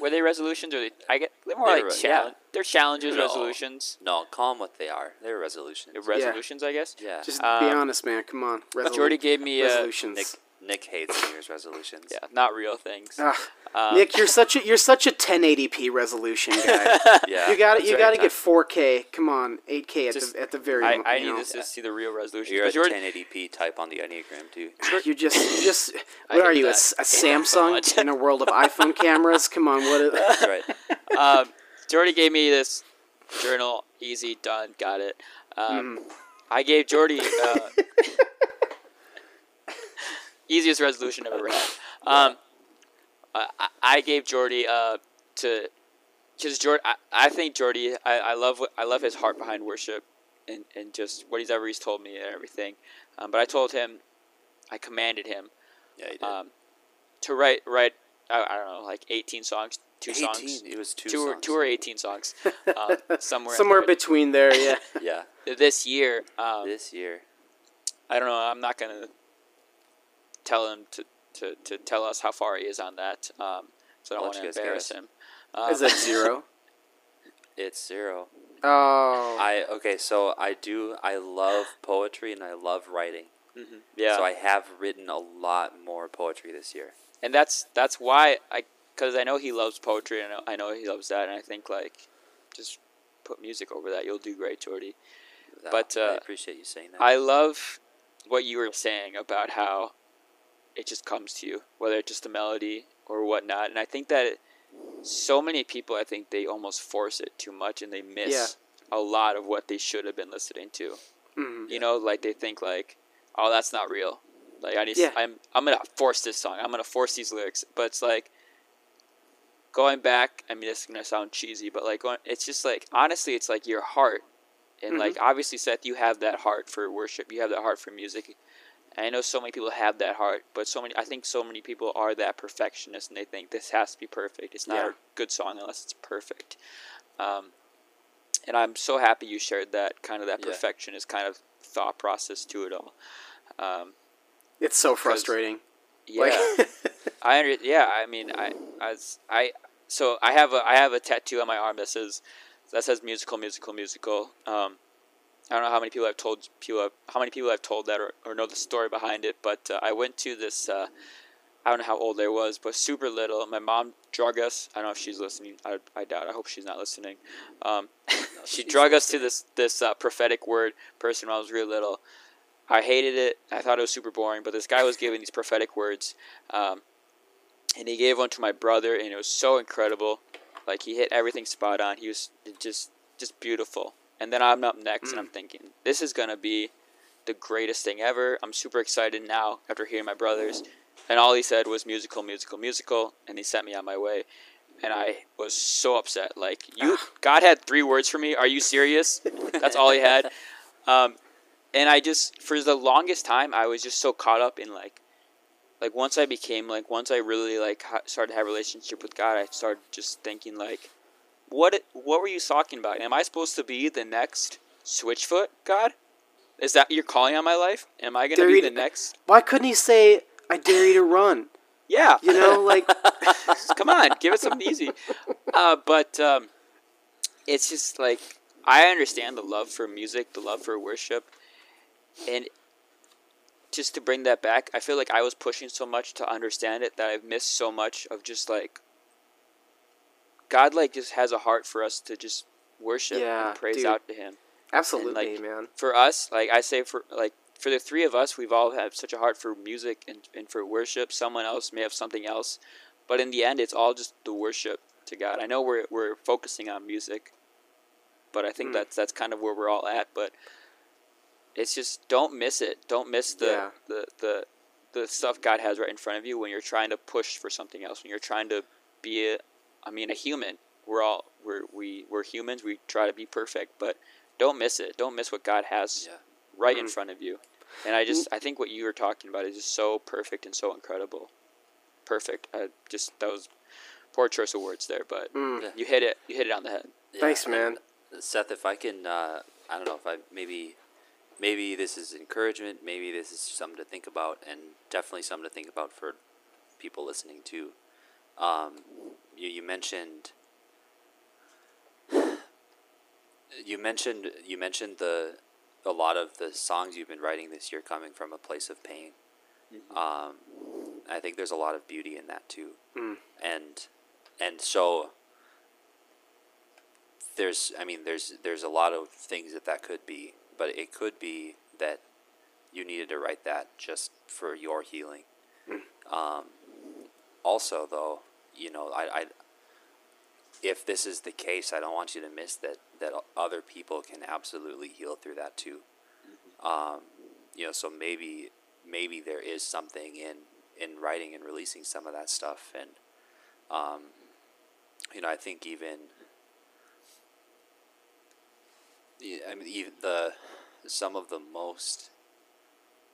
were they resolutions or they, I get they're more They like were, challenge. yeah. They're challenges, No. resolutions, No, call them what they are. They're resolutions. They're resolutions, I guess. Yeah. Just be Um, honest, man. Come on. Resolu- Jorde gave me uh, resolutions. Nik Nik hates New Year's resolutions. yeah, not real things. Ugh. Um, Nik, you're [laughs] such a you're such a 1080p resolution guy. Yeah. you got to You right, got to get 4K. Come on, 8K at Just- the at the very. I, I need know. to s- see the real resolutions. You're a 'cause Jorde- 1080p type on the Enneagram too. [laughs] You're just you just. [laughs] What are you? A, that. s- a I hate that so Samsung in a world of iPhone cameras? Come on, what? Is, That's right. um, Jorde gave me this journal. Easy, done, got it. Um, Mm-hmm. I gave Jorde uh, easiest resolution I've ever had. [laughs] Um, I, I- gave Jorde uh to because Jorde I, I think Jorde I, I love I love his heart behind worship and, and just what he's ever he's told me and everything. Um, but I told him I commanded him Yeah, did. um, to write write I, I don't know like eighteen songs, two 18. songs, It was two, two or two or eighteen songs, [laughs] uh, somewhere Somewhere there. between there, yeah. Yeah, [laughs] this year. Um, this year. I don't know. I'm not gonna tell him to, to, to tell us how far he is on that. Um, so I don't want to embarrass guess. him. Um, Is it zero? [laughs] It's zero. Oh. I okay, so I do. I love poetry and I love writing. mhm, yeah, So I have written a lot more poetry this year. and that's that's why I because I know he loves poetry and I know, I know he loves that, and I think like just put music over that. You'll do great, Jorde. That- But, I uh, appreciate you saying that. I love what you were saying about how it just comes to you, whether it's just a melody or whatnot. And I think that so many people, I think they almost force it too much and they miss a lot of what they should have been listening to. Mhm. You know, like they think like, oh, that's not real. Like I just, Yeah. I'm, I'm gonna force this song. I'm gonna force these lyrics. But it's like going back. I mean, it's gonna sound cheesy, but like going, it's just like honestly, it's like your heart, and Mhm. like obviously, Seth, you have that heart for worship. You have that heart for music. And I know so many people have that heart, but so many. I think so many people are that perfectionist, and they think this has to be perfect. It's not Yeah. a good song unless it's perfect. Um, and I'm so happy you shared that kind of that Yeah. perfectionist kind of thought process to it all. Um, It's so frustrating. yeah, Like, [laughs] I [laughs] under, yeah. I mean, I as I so I have a I have a tattoo on my arm that says that says musical, musical, musical. Um, I don't know how many people I've told people how many people I've told that or, or know the story behind it, but uh, I went to this. Uh, I don't know how old I was, but super little. My mom drug us. I don't know if she's listening. I, I doubt. I hope she's not listening. Um, [laughs] [laughs] she drug us to this this uh, prophetic word person when I was real little. I hated it. I thought it was super boring. But this guy was giving these prophetic words, um, and he gave one to my brother, and it was so incredible. Like he hit everything spot on. He was just just beautiful. And then I'm up next, and I'm thinking this is gonna be the greatest thing ever. I'm super excited now after hearing my brothers. And all he said was musical, musical, musical, and he sent me on my way. And I was so upset. Like you, God had three words for me. Are you serious? [laughs] That's all he had. Um, and I just, for the longest time, I was just so caught up in like, like once I became like, once I really like started to have a relationship with God, I started just thinking like, what, what were you talking about? Am I supposed to be the next Switchfoot God? Is that you're calling on my life? Am I gonna be you- the next? why couldn't he say, I dare you to run? Yeah, You know, like, [laughs] come on, give it something easy. Uh, but um, it's just like I understand the love for music, the love for worship, and just to bring that back, I feel like I was pushing so much to understand it that I've missed so much of just like God, like just has a heart for us to just worship Yeah, and praise dude. out to Him. absolutely, like, man. For us, like I say, for like for the three of us, we've all had such a heart for music and, and for worship. Someone else may have something else, but in the end, it's all just the worship to God. I know we're we're focusing on music, but I think Mm. that's that's kind of where we're all at. But it's just don't miss it. Don't miss the Yeah. the, the the stuff God has right in front of you when you're trying to push for something else. When you're trying to be a, I mean, a human. We're all we're we we're humans. We try to be perfect, but don't miss it. Don't miss what God has Yeah. right in Mm. front of you. And I just I think what you were talking about is just so perfect and so incredible. Perfect. I just that was poor choice of words there, but Mm. You hit it. You hit it on the head. Yeah, Thanks, and, man. Seth, if I can, uh, I don't know if I maybe, maybe this is encouragement. Maybe this is something to think about, and definitely something to think about for people listening too. Um, you you mentioned. [sighs] You mentioned you mentioned the a lot of the songs you've been writing this year coming from a place of pain. Um, I think there's a lot of beauty in that too, Mm. and and so there's I mean there's there's a lot of things that that could be, but it could be that you needed to write that just for your healing. Um, also, though, you know, I, I if this is the case, I don't want you to miss that that other people can absolutely heal through that too. Um, you know, so maybe maybe there is something in in writing and releasing some of that stuff and Um, you know, I think even, I mean, even the some of the most,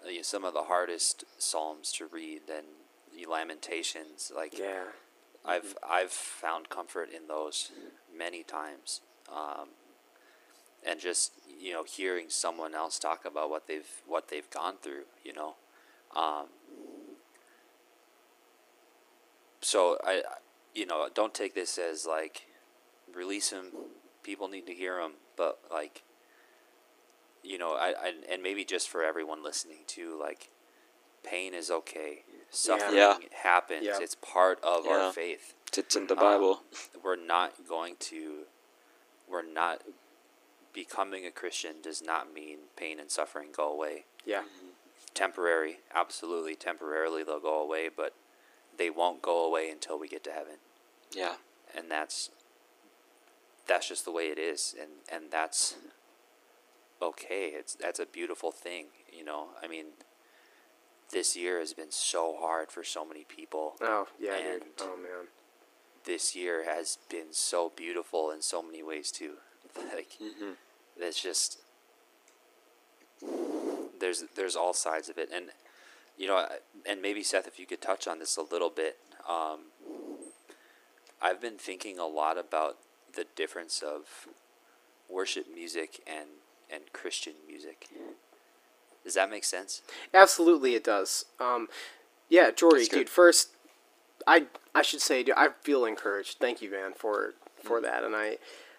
uh, you know, some of the hardest psalms to read and the Lamentations, like Yeah. I've I've found comfort in those many times, um, and just you know hearing someone else talk about what they've what they've gone through, you know, um, so I, I- you know, don't take this as like release him. People need to hear him, but like, you know, I, I and maybe just for everyone listening too, like, pain is okay. Suffering Yeah. happens. Yeah. It's part of Yeah. our faith. It's in the Uh, Bible. We're not going to. We're not. Becoming a Christian does not mean pain and suffering go away Yeah. temporary, absolutely temporarily they'll go away, but they won't go away until we get to heaven. Yeah. And that's that's just the way it is and and that's okay. It's that's a beautiful thing, you know. I mean this year has been so hard for so many people. Oh yeah, dude. And- Oh man. This year has been so beautiful in so many ways too. [laughs] Like Mm-hmm. it's just there's there's all sides of it and you know and maybe Seth if you could touch on this a little bit um, I've been thinking a lot about the difference of worship music and and Christian music does that make sense Absolutely, it does. Um, yeah, Jorde, dude. First, I I should say, dude, I feel encouraged. Thank you, man, for for that. And I,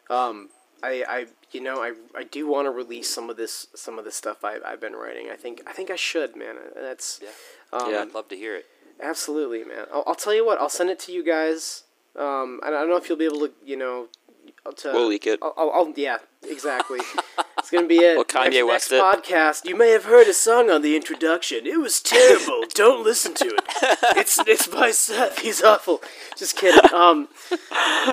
um, I, I, you know, I, I do want to release some of this some of the stuff I, I've been writing. I think I think I should, man. That's yeah um, Yeah. I'd love to hear it Absolutely, man. I'll, I'll tell you what. I'll send it to you guys. Um, I don't know if you'll be able to, you know, to. We'll leak it. I'll, I'll, I'll yeah, exactly. [laughs] it's gonna be it. We'll Kanye next, West next podcast. You may have heard a song on the introduction. It was terrible. [laughs] don't listen to it. It's it's by Seth. He's awful. Just kidding. Um,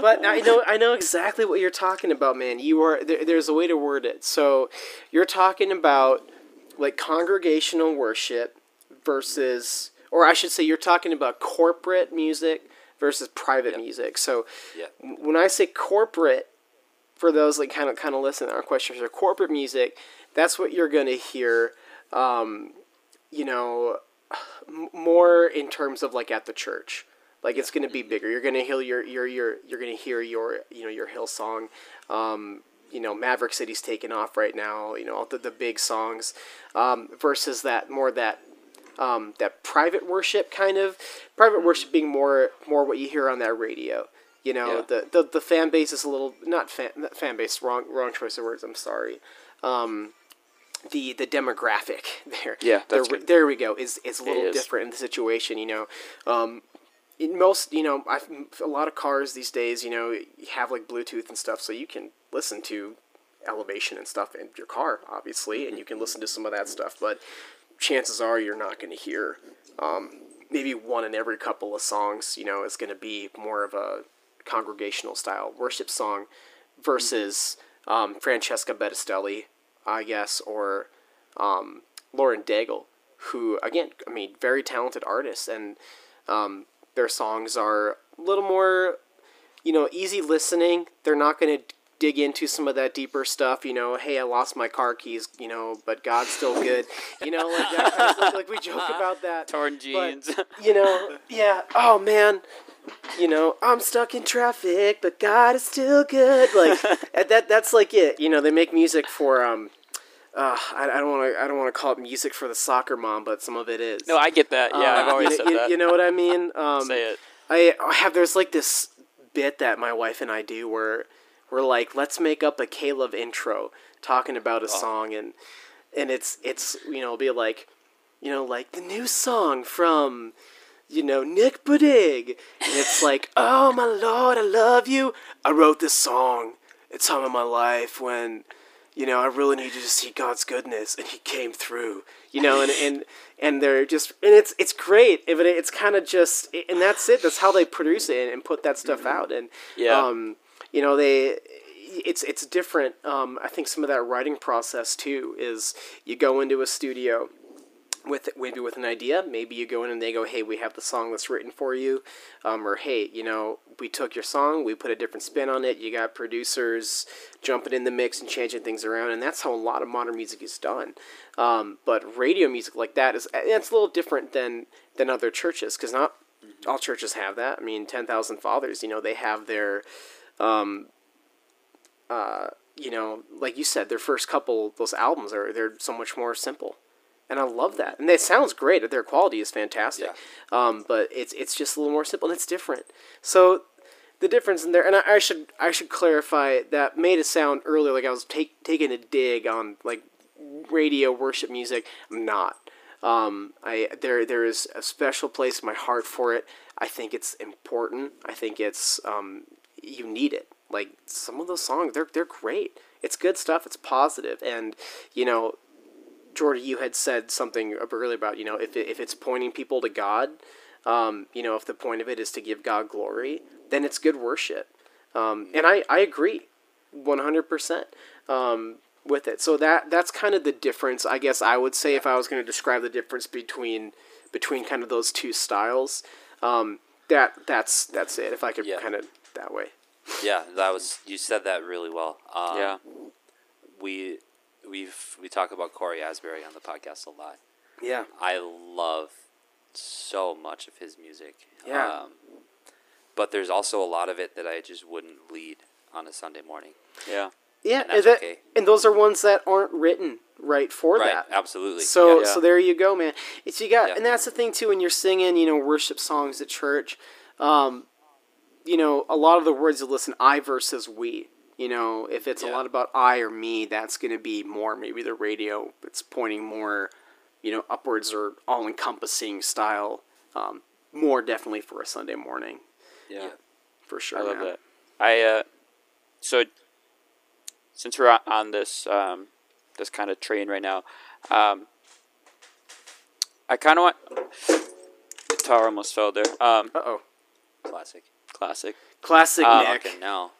but I know I know exactly what you're talking about, man. You are there, there's a way to word it. So you're talking about like congregational worship versus or I should say you're talking about corporate music versus private Yep. music. So yeah when I say corporate, for those like kind of kind of listen to our questions, or corporate music, that's what you're gonna hear. Um, you know, more in terms of like at the church. Like it's gonna be bigger. You're gonna hear your your your you're gonna hear your you know your Hillsong. Um, you know, Maverick City's taking off right now. You know, all the the big songs, um, versus that more that um, that private worship kind of private worship being more more what you hear on that radio. You know, Yeah. the, the the fan base is a little not fan not fan base wrong wrong choice of words. I'm sorry. Um, the the demographic [laughs] there. Yeah, that's there, there we go. Is is a little is. different in the situation. You know, um, in most you know I a lot of cars these days you know have like Bluetooth and stuff, so you can listen to elevation and stuff in your car, obviously, and you can listen to some of that stuff. But chances are you're not going to hear um, maybe one in every couple of songs. You know, is going to be more of a congregational style worship song versus um, Francesca Battistelli, I guess, or um, Lauren Daigle, who again, I mean, very talented artists, and um, their songs are a little more, you know, easy listening. They're not going to dig into some of that deeper stuff. You know, hey, I lost my car keys. You know, but God's still good. You know, like that kind of stuff. Like we joke about that. Torn But, jeans. you know, yeah. Oh man, you know, I'm stuck in traffic, but God is still good. Like [laughs] that. That's like it. You know, they make music for um. Uh, I, I don't want to. I don't want to call it music for the soccer mom, but some of it is. no, I get that. Yeah, Uh, I've always you, said you, that. You know what I mean? [laughs] Um, Say it. I, I have there's like this bit that my wife and I do where we're like, let's make up a Caleb intro talking about a song and and it's it's you know be like you know like the new song from you know Nick Budig and it's like [laughs] oh my lord I love you. I wrote this song. At time of my life when you know I really needed to see God's goodness and he came through you know and and and they're just and it's it's great but it's kind of just and that's it. That's how they produce it and put that stuff out and Yeah. um you know they it's it's different um i think some of that writing process too is you go into a studio with maybe with an idea. Maybe you go in and they go, "Hey, we have the song that's written for you," um, or "Hey, you know, we took your song, we put a different spin on it. You got producers jumping in the mix and changing things around, and that's how a lot of modern music is done. Um, but radio music like that is it's a little different than than other churches because not all churches have that. I mean, Ten Thousand Fathers, you know, they have their, um, uh, you know, like you said, their first couple those albums are they're so much more simple, and I love that. And it sounds great. Their quality is fantastic. yeah. Um, but it's it's just a little more simple and it's different. So the difference in there, and I, I should I should clarify that made it sound earlier like I was take, taking a dig on like radio worship music. I'm not. Um, I there there is a special place in my heart for it. I think it's important. I think it's um, you need it. Like some of those songs, they're they're great. It's good stuff. It's positive, and you know, Jorde, you had said something earlier about you know if it, if it's pointing people to God, um, you know, if the point of it is to give God glory, then it's good worship. Um, and I I agree, one hundred percent um, with it. So that that's kind of the difference, I guess. I would say if I was going to describe the difference between between kind of those two styles, um, that that's that's it. If I could Yeah. kind of that way. Yeah, that was you said that really well. Um, Yeah. we we've we talk about Cory Asbury on the podcast a lot. Yeah. I love so much of his music. Yeah. Um, but there's also a lot of it that I just wouldn't lead on a Sunday morning. Yeah. Yeah, And and, that's that, okay. and those are ones that aren't written right for right. that. Absolutely. So Yeah. so there you go, man. It's you got, Yeah. and that's the thing too. When you're singing, you know, worship songs at church, um, you know, a lot of the words you listen, I versus we. You know, if it's a lot about I or me, that's going to be more maybe the radio. It's pointing more, you know, upwards or all encompassing style. Um, more definitely for a Sunday morning, Yeah. Yeah. for sure. I love man. that. I uh, so since we're on- on this um, this kind of train right now, um, I kind of want The tower almost fell there. Um, Uh oh, Classic. Classic. classic Um, Nik. Okay, now.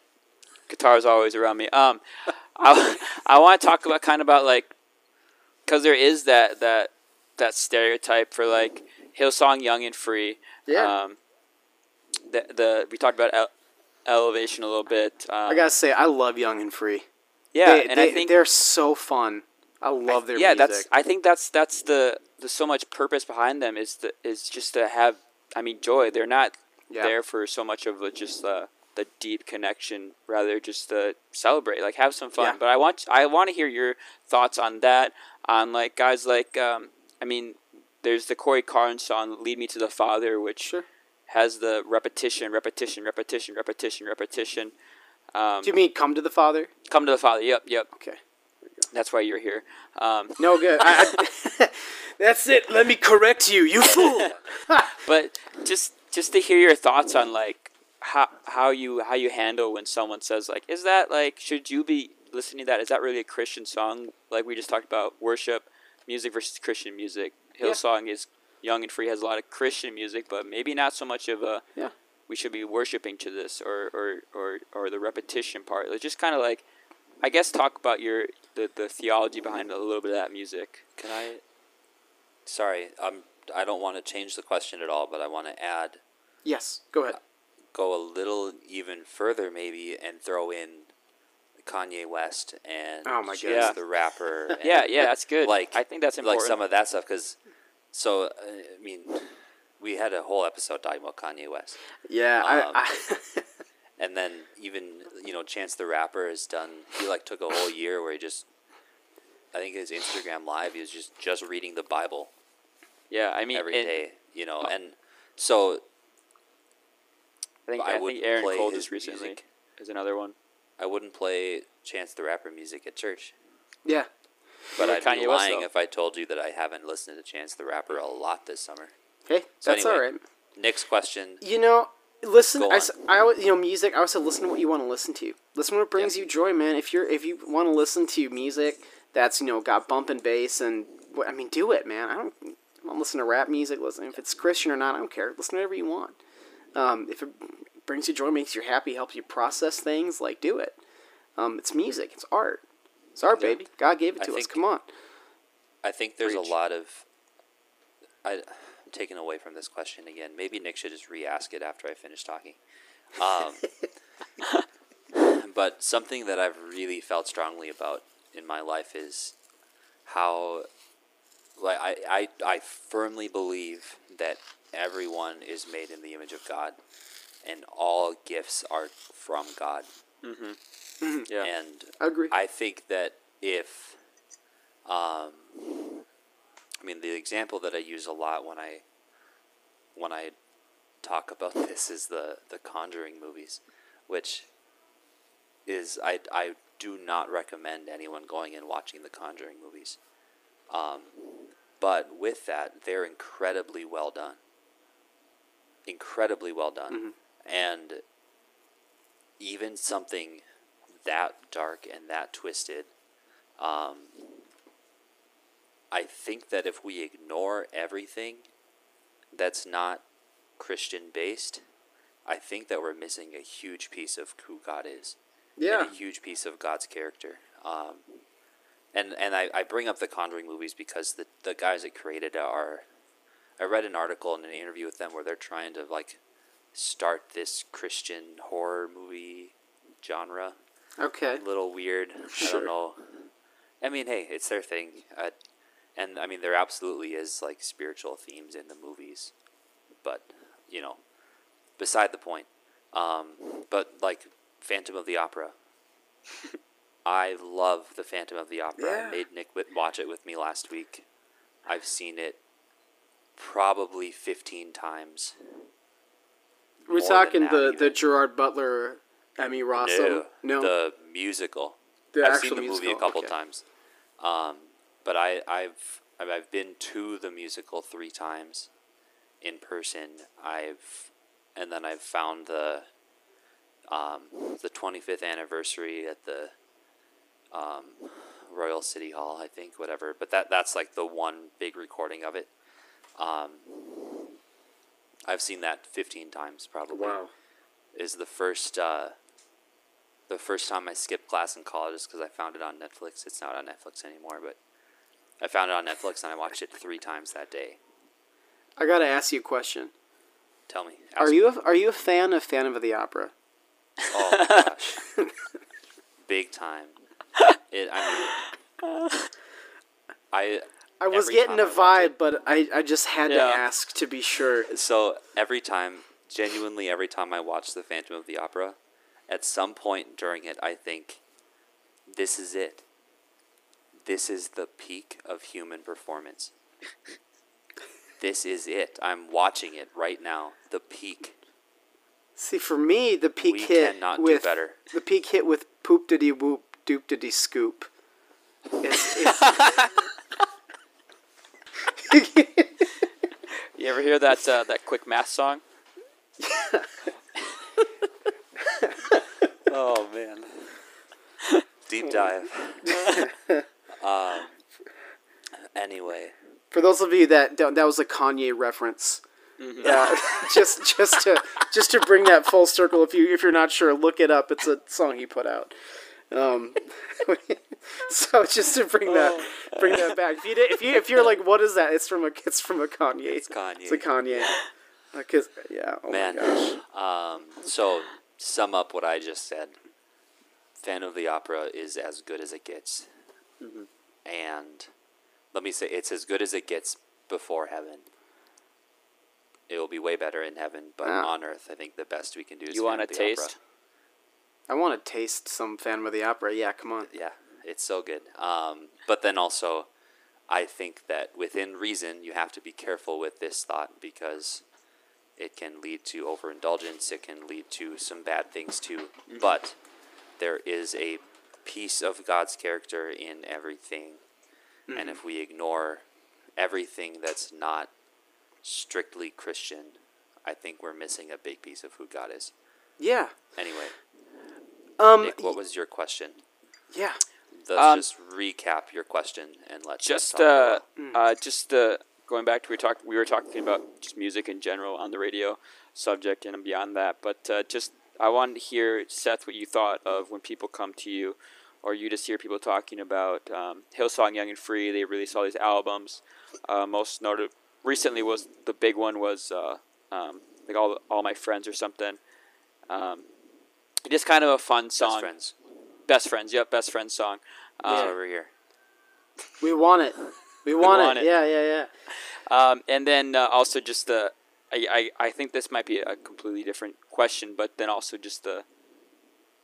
Guitar's always around me. Um, [laughs] I I want to talk about kind of about like, cause there is that that that stereotype for like Hillsong Young and Free. Yeah. Um, the the we talked about ele- elevation a little bit. Um, I gotta say, I love Young and Free. yeah, they, and they, I think they're so fun. I love their yeah, music. that's I think that's that's the the so much purpose behind them is the is just to have I mean joy. They're not Yeah. there for so much of a, just the the deep connection, rather just to celebrate, like have some fun. Yeah. But I want I want to hear your thoughts on that, on like guys like um, I mean, there's the Corey Carnes song "Lead Me to the Father," which Sure. has the repetition, repetition, repetition, repetition, repetition. Um, Do you mean come to the Father? come to the Father. Yep, yep. Okay. That's why you're here. Um, [laughs] No good. I, I, [laughs] that's it. Let me correct you, you [laughs] fool. but just just to hear your thoughts on like how how you how you handle when someone says like is that like should you be listening to that is that really a christian song like we just talked about worship music versus christian music Yeah. hillsong is young and free has a lot of christian music but maybe not so much of a Yeah. we should be worshiping to this or or or, or the repetition part it's just kind of like i guess talk about your the, the theology behind a little bit of that music Can I? Sorry, um, I don't want to change the question at all, but I want to add, yes. Go ahead. go a little even further, maybe, and throw in Kanye West and Oh my Chance goodness. the Rapper. [laughs] and, yeah yeah that's good Like- i think that's important like some of that stuff. Because, so uh, I mean, we had a whole episode talking about Kanye West, Yeah. Um, I, I, [laughs] and then even you know Chance the Rapper has done. He like took a whole year where he just. I think his Instagram live, he was just just reading the Bible yeah i mean every and- day, you know, oh. and so I think I I, think Aaron play Cole just recently music. is another one. I wouldn't play Chance the Rapper music at church. yeah. But I'd Kanye be lying if I told you that I haven't listened to Chance the Rapper a lot this summer. Hey, So that's all anyway, right. Next question. You know, listen. I. I always, you know, music. I always say, listen to what you want to listen to. Listen to what brings you joy, man. If you're, if you want to listen to music that's you know got bump and bass and I mean, do it, man. I don't. I listen to rap music. Listen, if it's Christian or not, I don't care. Listen to whatever you want. Um, if it brings you joy, makes you happy, helps you process things, like do it. Um, it's music. It's art. It's art, Yeah. baby. God gave it I to us. think- Come on. I think there's Preach. a lot of I, I'm taken away from this question again. Maybe Nik should just re-ask it after I finish talking. Um, [laughs] but something that I've really felt strongly about in my life is how, like, I, I, I firmly believe that everyone is made in the image of God, and all gifts are from God. Yeah. And I agree. I think that if, um, I mean, the example that I use a lot when I, when I talk about [laughs] this is the the Conjuring movies, which is I I do not recommend anyone going and watching the Conjuring movies. Um, but with that, they're incredibly well done. Incredibly well done, and even something that dark and that twisted, um, I think that if we ignore everything that's not Christian based, I think that we're missing a huge piece of who God is. yeah. A huge piece of God's character. Um, and and I, I bring up the Conjuring movies because the, the guys that created it are. I read an article and an interview with them where they're trying to like start this Christian horror movie genre Okay. a little weird. I Sure. don't know. I mean, hey, it's their thing, uh, and I mean, there absolutely is like spiritual themes in the movies, but you know, beside the point. Um, but like Phantom of the Opera, [laughs] I love the Phantom of the Opera. Yeah. I made Nik watch it with me last week. I've seen it probably fifteen times. We're More talking the the. Gerard Butler, Emmy Rossum. No, the musical. The I've seen the movie a couple okay. times, um, but I, I've I've been to the musical three times, in person. I've and then I've found the um, the twenty fifth anniversary at the um, Royal City Hall, I think, whatever. But that that's like the one big recording of it. Um, I've seen that fifteen times probably wow. is the first uh, the first time I skipped class in college is because I found it on Netflix. It's not on Netflix anymore, but I found it on Netflix and I watched it three times that day. I gotta ask you a question. Tell me, Are you me. a, are you a fan of Phantom of the Opera? Oh my gosh, [laughs] big time! It. I mean, [sighs] I I was getting a vibe, it- but I, I just had Yeah. to ask to be sure. so every time, genuinely every time I watch the Phantom of the Opera, at some point during it, I think, this is it. This is the peak of human performance. this is it. I'm watching it right now. The peak. See, for me, the peak We hit cannot do with better. the peak hit with poop diddy whoop doop scoop. It's, it's, You ever hear that uh, that quick math song? [laughs] Oh man. Deep dive. [laughs] um. Anyway, for those of you that don't, that was a Kanye reference. Mm-hmm. Yeah, [laughs] just just to just to bring that full circle. If you if you're not sure, look it up. It's a song he put out. Um, [laughs] so just to bring that bring that back. If you did, if you if you're like, what is that? It's from a it's from a Kanye. it's Kanye. It's a Kanye. Because yeah, oh Man. my gosh. Um. So sum up what I just said. Fan of the Opera is as good as it gets, Mm-hmm. and let me say it's as good as it gets before heaven. It will be way better in heaven, but Ah. on earth, I think the best we can do is. You want a of the Opera. I want to taste some Phantom of the Opera. Yeah, come on. Yeah, it's so good. Um, but then also, I think that within reason, you have to be careful with this thought because it can lead to overindulgence. It can lead to some bad things too. But there is a piece of God's character in everything, and if we ignore everything that's not strictly Christian, I think we're missing a big piece of who God is. Yeah. Anyway, Um. Nik, what was your question? yeah. Let's Um, just recap your question and let's Just talk uh, Mm. uh, just uh, going back to we talked we were talking about just music in general on the radio subject and beyond that, but uh, just I wanted to hear Seth what you thought of when people come to you, or you just hear people talking about um, Hillsong Young and Free. They release all these albums. Uh, most noted, recently was the big one was uh, um, like all all my friends or something. Um, just kind of a fun Best song. friends. Best friends. Yep, best friends song. It's Um, over here. We want it. We [laughs] want, want it. it. Yeah, yeah, yeah. Um, and then uh, also just the, I, I, I think this might be a completely different question, but then also just the,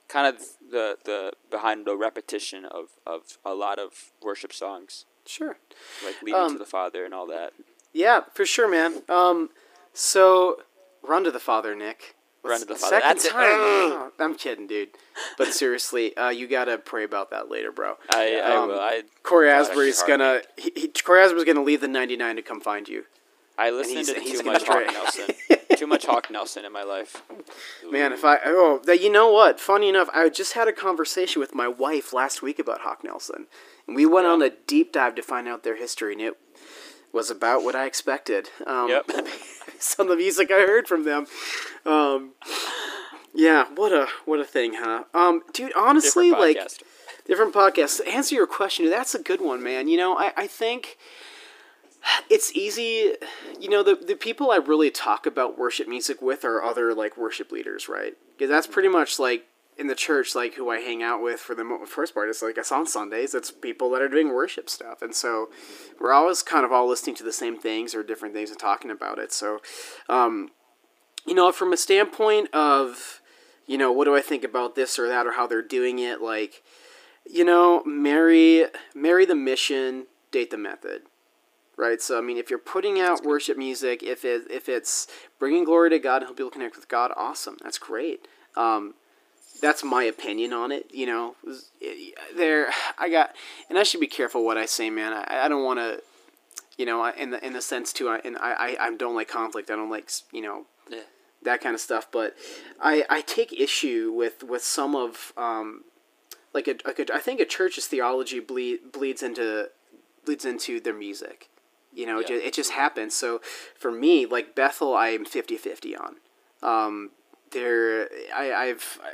kind of the the behind the repetition of, of a lot of worship songs, Sure. like leading Um, to the Father and all that. Yeah, for sure, man. Um, so run to the Father, Nik. Run to the Father. Second That's it. time. Oh, [gasps] I'm kidding, dude. But seriously, uh, you gotta pray about that later, bro. I, I um, will. I Cory Asbury's gonna. He, he, Cory Asbury's gonna leave the 99 to come find you. I listened he's- to he's too gonna much Hawk try- Nelson. [laughs] too much Hawk Nelson in my life. Man, if I oh that you know what? Funny enough, I just had a conversation with my wife last week about Hawk Nelson, and we went on a deep dive to find out their history, and it was about what I expected. Um, Yep. [laughs] [laughs] some of the music I heard from them. Um, yeah, what a what a thing, huh? Um, dude, honestly, Different like different podcasts. To answer your question, that's a good one, man. You know, I, I think it's easy. You know, the the people I really talk about worship music with are other like worship leaders, right? Because that's pretty much like in the church, like who I hang out with for the mo- first part. It's like it's on Sundays. It's people that are doing worship stuff, and so we're always kind of all listening to the same things or different things and talking about it. So, um, you know, from a standpoint of you know, what do I think about this or that or how they're doing it? Like, you know, marry marry the mission, date the method. Right? So I mean, if you're putting out worship music, if it if it's bringing glory to God and help people connect with God, awesome. That's great. Um, that's my opinion on it. You know, there I got, and I should be careful what I say, man. I, I don't want to, you know, in the in the sense too. I and I, I I don't like conflict. I don't like you know Yeah. that kind of stuff. But I, I take issue with, with some of um, like a, like a, I think a church's theology bleed, bleeds into bleeds into their music. You know, it, just, it just happens. So for me, like Bethel, I am 50-50 on. Um, there, I, I've, I,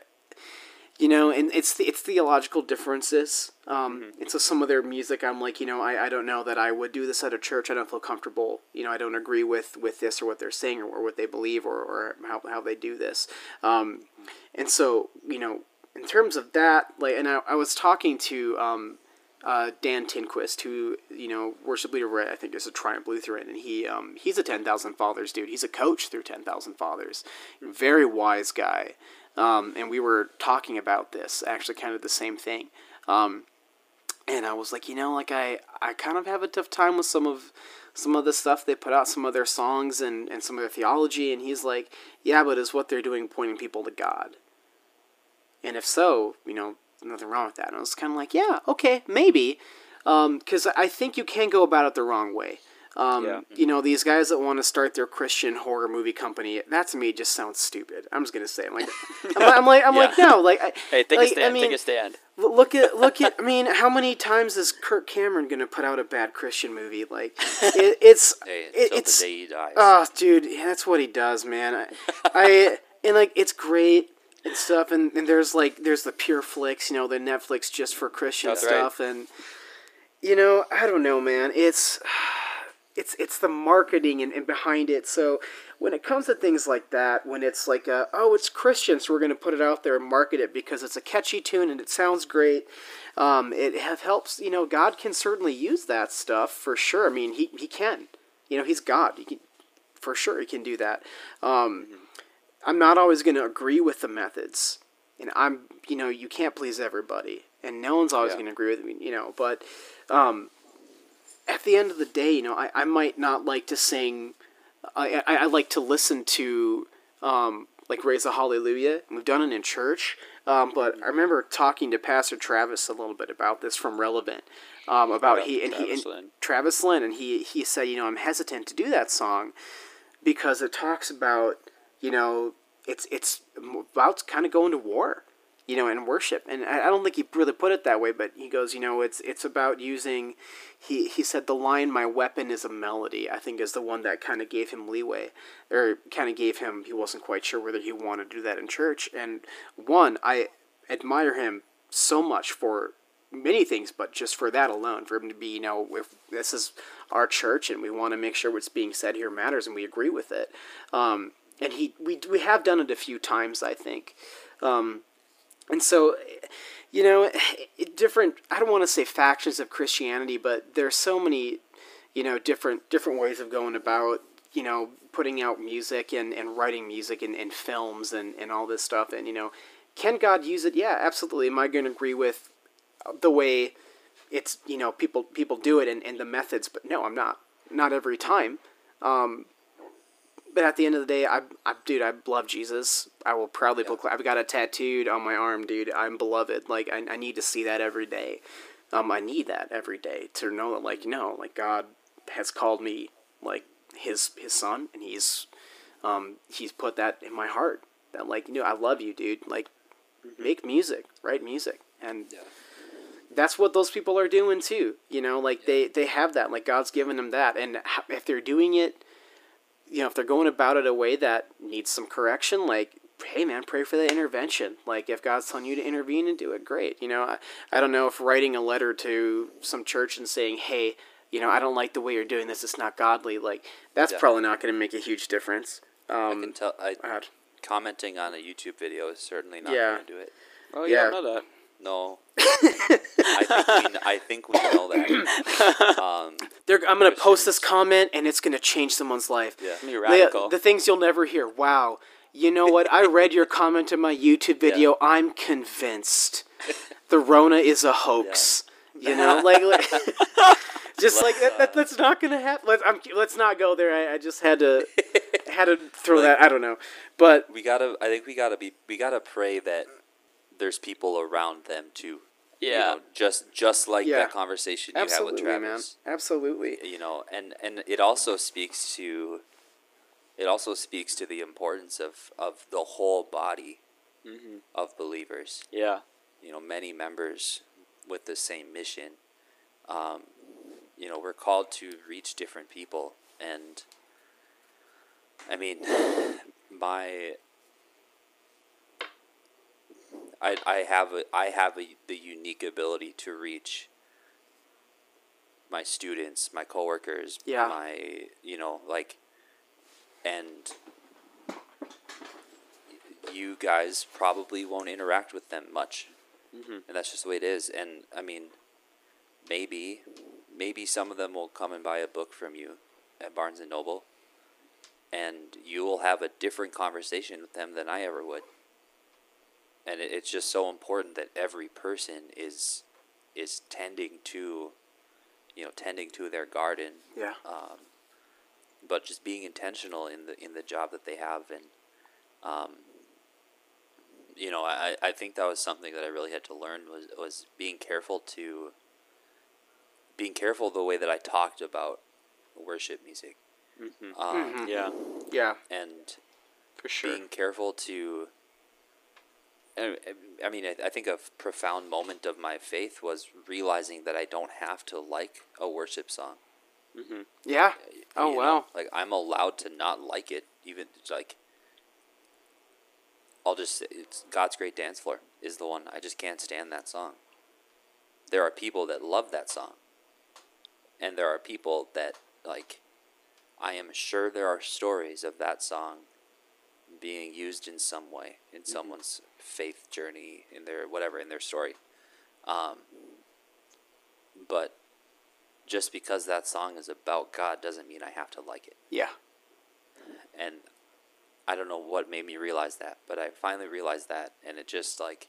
you know, and it's the, it's theological differences. Um, and so some of their music, I'm like, you know, I, I don't know that I would do this at a church. I don't feel comfortable. You know, I don't agree with, with this or what they're saying or, or what they believe or, or how, how they do this. Um, and so, you know, in terms of that, like, and I, I was talking to um, uh, Dan Tinquist, who you know worship leader, I think is a Triumph Lutheran, and he um, he's a Ten Thousand Fathers dude. He's a coach through Ten Thousand Fathers, very wise guy. Um, and we were talking about this, actually, kind of the same thing. Um, and I was like, you know, like I, I kind of have a tough time with some of some of the stuff they put out, some of their songs and, and some of their theology. And he's like, yeah, but is what they're doing pointing people to God? And if so, you know, nothing wrong with that. And I was kind of like, yeah, okay, maybe. Because I think you can go about it the wrong way. Um, Yeah. You know, these guys that want to start their Christian horror movie company, that to me just sounds stupid. I'm just gonna say, I'm like, [laughs] I'm, I'm like, I'm like, no, like, I, Hey, take like, a stand. I mean, take a stand. Look at look at. I mean, how many times is Kirk Cameron gonna put out a bad Christian movie? Like, [laughs] it, it's Hey, it, it's the day he dies. oh, dude, yeah, that's what he does, man. I, I [laughs] and like it's great and stuff, and, and there's like there's the Pure Flix, you know, the Netflix just for Christian That's right. stuff, and you know, I don't know, man. It's it's it's the marketing and, and behind it. So when it comes to things like that, when it's like, uh, oh, it's Christian, so we're going to put it out there and market it because it's a catchy tune and it sounds great. Um, it have helps. You know, God can certainly use that stuff for sure. I mean, he he can. You know, he's God. He can, for sure, he can do that. Um, I'm not always going to agree with the methods, and I'm you know you can't please everybody, and no one's always Yeah. going to agree with me. You know, but um, at the end of the day, you know, I, I might not like to sing. I, I, I like to listen to um, like raise a hallelujah. We've done it in church, um, but I remember talking to Pastor Travis a little bit about this from Relevant. Um, about he and he Travis and Lynn. Travis Lynn, and he he said, you know, I'm hesitant to do that song because it talks about, you know, it's it's about kind of going to war, you know, and worship. And I, I don't think he really put it that way, but he goes, you know, it's it's about using. He he said the line "My weapon is a melody." I think is the one that kind of gave him leeway, or kind of gave him. He wasn't quite sure whether he wanted to do that in church. And one, I admire him so much for many things, but just for that alone, for him to be, you know, if this is our church and we want to make sure what's being said here matters and we agree with it. Um, and he, we, we have done it a few times, I think. Um, and so, you know, different, I don't want to say factions of Christianity, but there's so many, you know, different, different ways of going about, you know, putting out music and, and writing music and, and films and, and all this stuff. And, you know, can God use it? Yeah, absolutely. Am I going to agree with the way it's you know people people do it and, and the methods but no i'm not not every time um, but at the end of the day I, I dude i love jesus. I will proudly yeah. proclaim i've got it tattooed on my arm dude. I'm beloved. Like i, I need to see that every day. Um, i need that every day to know that like no like god has called me like his his son and he's um, he's put that in my heart that like you know i love you dude. Like mm-hmm. make music write music. And yeah. that's what those people are doing too. You know, like they they have that, like God's given them that, and if they're doing it, you know, if they're going about it a way that needs some correction, like hey man, pray for that intervention. Like if God's telling you to intervene and do it, great. You know, I, I don't know if writing a letter to some church and saying, hey, you know, I don't like the way you're doing this. It's not godly. Like that's yeah. probably not going to make a huge difference. Um, I can tell. I, commenting on a YouTube video is certainly not yeah. going to do it. Oh yeah, I know that. No. [laughs] I, think we, I think we know that. [clears throat] Um, I'm going to post this comment and it's going to change someone's life. Yeah. radical. The, the things you'll never hear. Wow. You know what? I read your comment in my YouTube video. Yeah. I'm convinced the Rona is a hoax. Yeah. You know, like, like [laughs] just like that, that, That's not gonna happen. Let's I'm, let's not go there. I, I just had to had to throw like, that. I don't know, but we gotta. I think we gotta be. We gotta pray that there's people around them too. Yeah. You know, just just like yeah. that conversation you Absolutely, had with Travis. Man. Absolutely. You know, and and it also speaks to it also speaks to the importance of of the whole body mm-hmm. of believers. Yeah. You know, many members with the same mission. Um, you know, we're called to reach different people and I mean [sighs] my I, I have a, I have a, the unique ability to reach my students, my coworkers, yeah. my you know like, and you guys probably won't interact with them much, mm-hmm. and that's just the way it is. And I mean, maybe maybe some of them will come and buy a book from you at Barnes and Noble, and you will have a different conversation with them than I ever would and it, it's just so important that every person is is tending to you know tending to their garden. Yeah. Um, but just being intentional in the in the job that they have and um, you know I, I think that was something that I really had to learn was was being careful to being careful the way that I talked about worship music. Mm-hmm. Um, mm-hmm. yeah. Yeah. and for sure. being careful to I mean, I think a profound moment of my faith was realizing that I don't have to like a worship song. Mm-hmm. Yeah. You oh know, wow. Like I'm allowed to not like it, even like. I'll just say it's God's Great Dance Floor is the one I just can't stand that song. There are people that love that song, and there are people that like. I am sure there are stories of that song being used in some way in mm-hmm. someone's faith journey in their whatever in their story. Um, but just because that song is about god doesn't mean i have to like it. Yeah. And i don't know what made me realize that but i finally realized that and it just like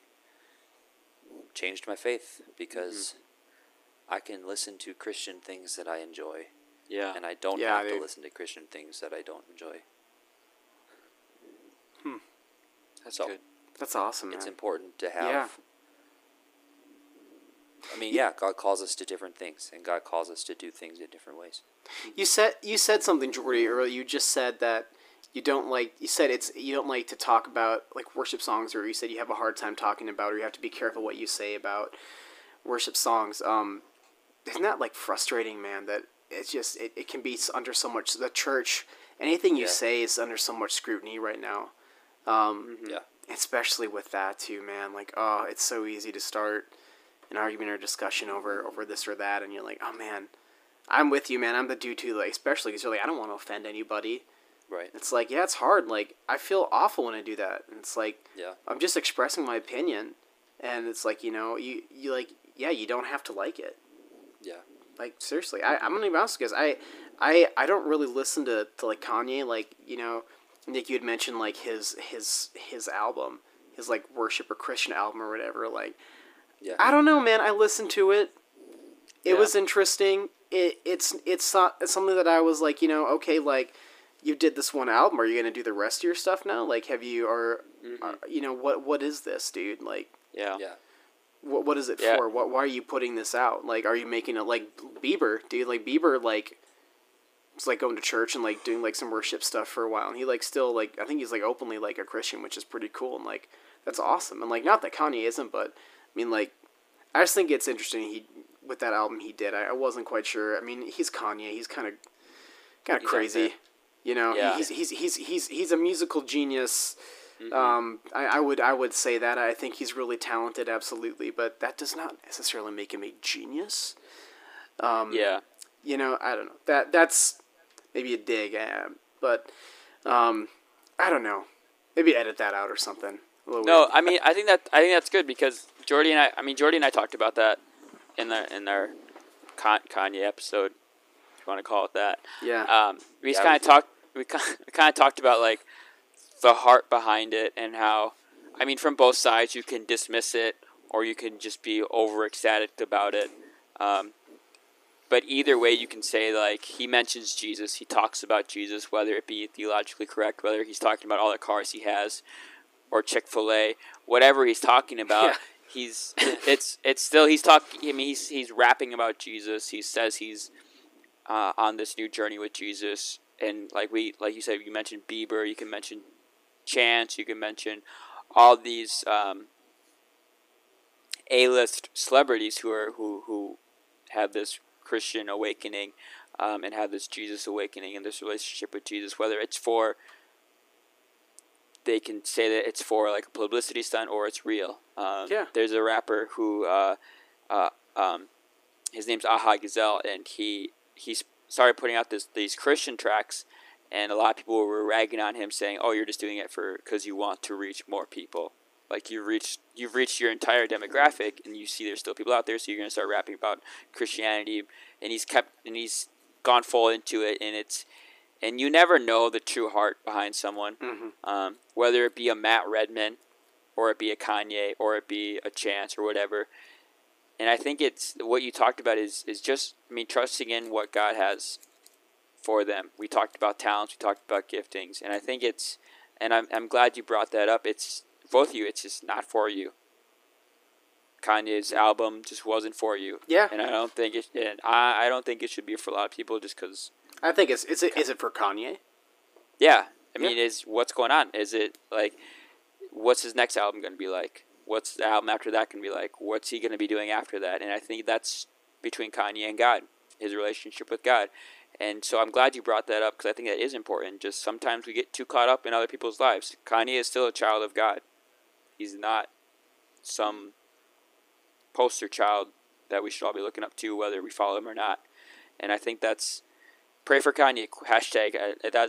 changed my faith because mm-hmm. i can listen to christian things that i enjoy yeah. and i don't yeah, have to listen to christian things that i don't enjoy Hmm. That's so good. That's awesome. It's man. important to have. Yeah. I mean, yeah, God calls us to different things, and God calls us to do things in different ways. You said you said something, Jorde, earlier. You just said that you don't like. You said it's you don't like to talk about like worship songs, or you said you have a hard time talking about, or you have to be careful what you say about worship songs. Um, isn't that like frustrating, man? That it's just it, it can be under so much the church. Anything you yeah. say is under so much scrutiny right now. Um, yeah. Especially with that too, man. Like, oh, it's so easy to start, an argument or discussion over over this or that, and you're like, oh man, I'm with you, man. I'm the dude too, like especially because you're like, I don't want to offend anybody. Right. It's like, yeah, it's hard. Like I feel awful when I do that, and it's like, Yeah. I'm just expressing my opinion, and it's like, you know, you you like, yeah, you don't have to like it. Yeah. Like seriously, I I'm gonna be honest with you guys. I I I don't really listen to, to like Kanye. Like you know, Nik, you had mentioned like his his his album, his like worship or Christian album or whatever. Like Yeah. I don't know, man. I listened to it. It Yeah. was interesting. It it's it's not it's something that I was like, you know, okay, like you did this one album. Are you gonna do the rest of your stuff now? Like, have you or, uh, you know what what is this, dude? Like, Yeah. Yeah. what what is it Yeah. for? What why are you putting this out? Like, are you making it like Bieber, dude? Like Bieber, like was like going to church and like doing like some worship stuff for a while, and he like still like I think he's like openly like a Christian, which is pretty cool and like that's awesome. And like not that Kanye isn't, but I mean like I just think it's interesting. He with that album he did. I, I wasn't quite sure. I mean he's Kanye. He's kind of kind of crazy. You know, Yeah. he's, he's he's he's he's a musical genius. Mm-hmm. Um, I, I would I would say that I think he's really talented, absolutely, but that does not necessarily make him a genius. Um, Yeah. you know, I don't know. That that's maybe a dig, uh, but um, I don't know. Maybe edit that out or something. No, weird. I mean I think that I think that's good because Jorde and I I mean Jorde and I talked about that in the in our Kanye episode, if you want to call it that. yeah, Um, we just Yeah, kind of we- talked we [laughs] kind of talked about like the heart behind it and how I mean from both sides you can dismiss it or you can just be over ecstatic about it. Um, but either way, you can say like he mentions Jesus, he talks about Jesus, whether it be theologically correct, whether he's talking about all the cars he has, or Chick Fil A, whatever he's talking [laughs] about. Yeah. He's it's it's still he's talking. I mean he's he's rapping about Jesus. He says he's uh, on this new journey with Jesus, and like we like you said, you mentioned Bieber, you can mention Chance, you can mention all these um, A-list celebrities who are who who have this Christian awakening um, and have this Jesus awakening and this relationship with Jesus, whether it's for they can say that it's for like a publicity stunt or it's real. Um, Yeah. There's a rapper who, uh, uh, um, his name's Aha Gazelle, and he he started putting out this these Christian tracks, and a lot of people were ragging on him, saying, "Oh, you're just doing it for because you want to reach more people." Like you've reached you've reached your entire demographic, and you see there's still people out there, so you're gonna start rapping about Christianity. And he's kept and he's gone full into it, and it's and you never know the true heart behind someone, Mhm. um, whether it be a Matt Redman, or it be a Kanye, or it be a Chance, or whatever. And I think it's what you talked about is is just I mean trusting in what God has for them. We talked about talents, we talked about giftings, and I think it's and I'm I'm glad you brought that up. It's both of you. It's just not for you. Kanye's album just wasn't for you. Yeah. and I don't think it. And I I don't think it should be for a lot of people just because. I think it's is it is it for Kanye? Yeah, I mean, is what's going on? Is it like, what's his next album going to be like? What's the album after that going to be like? What's he going to be doing after that? And I think that's between Kanye and God, his relationship with God. And so I'm glad you brought that up because I think that is important. Just sometimes we get too caught up in other people's lives. Kanye is still a child of God. He's not some poster child that we should all be looking up to, whether we follow him or not. And I think that's pray for Kanye hashtag.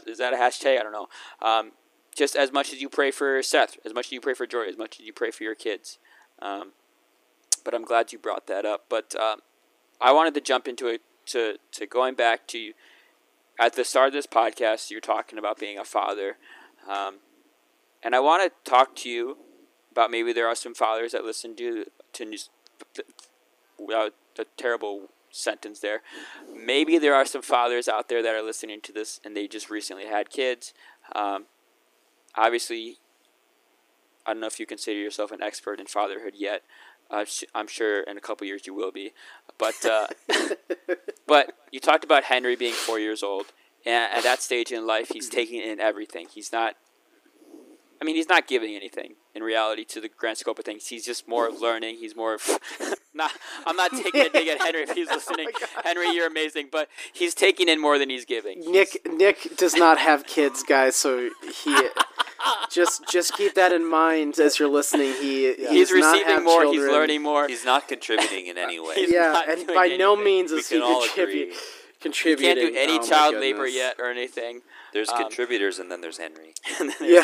Is that a hashtag? I don't know. Um, just as much as you pray for Seth, as much as you pray for Joy, as much as you pray for your kids. Um, but I'm glad you brought that up. But um, I wanted to jump into it to to going back to at the start of this podcast. You're talking about being a father, um, and I want to talk to you about maybe there are some fathers that listen to to news, without a terrible sentence there. Maybe there are some fathers out there that are listening to this and they just recently had kids. Um, obviously, I don't know if you consider yourself an expert in fatherhood yet. Uh, I'm sure in a couple years you will be, but uh, [laughs] but you talked about Henry being four years old, and at that stage in life, he's taking in everything. He's not. I mean, he's not giving anything in reality to the grand scope of things. He's just more of learning. He's more of [laughs] not. I'm not taking a dig at [laughs] Henry if he's oh listening. Henry, you're amazing, but he's taking in more than he's giving. Nik Nik does not have kids, [laughs] guys, so he just just keep that in mind as you're listening. He he He's does not receiving have more. He's learning more. He's not contributing in any way. Yeah, and doing by no anything. means we is he can all contribute, agree. contributing. Can't do any Oh child labor yet or anything. There's Um, contributors and then there's Henry. [laughs] And then there's Yeah.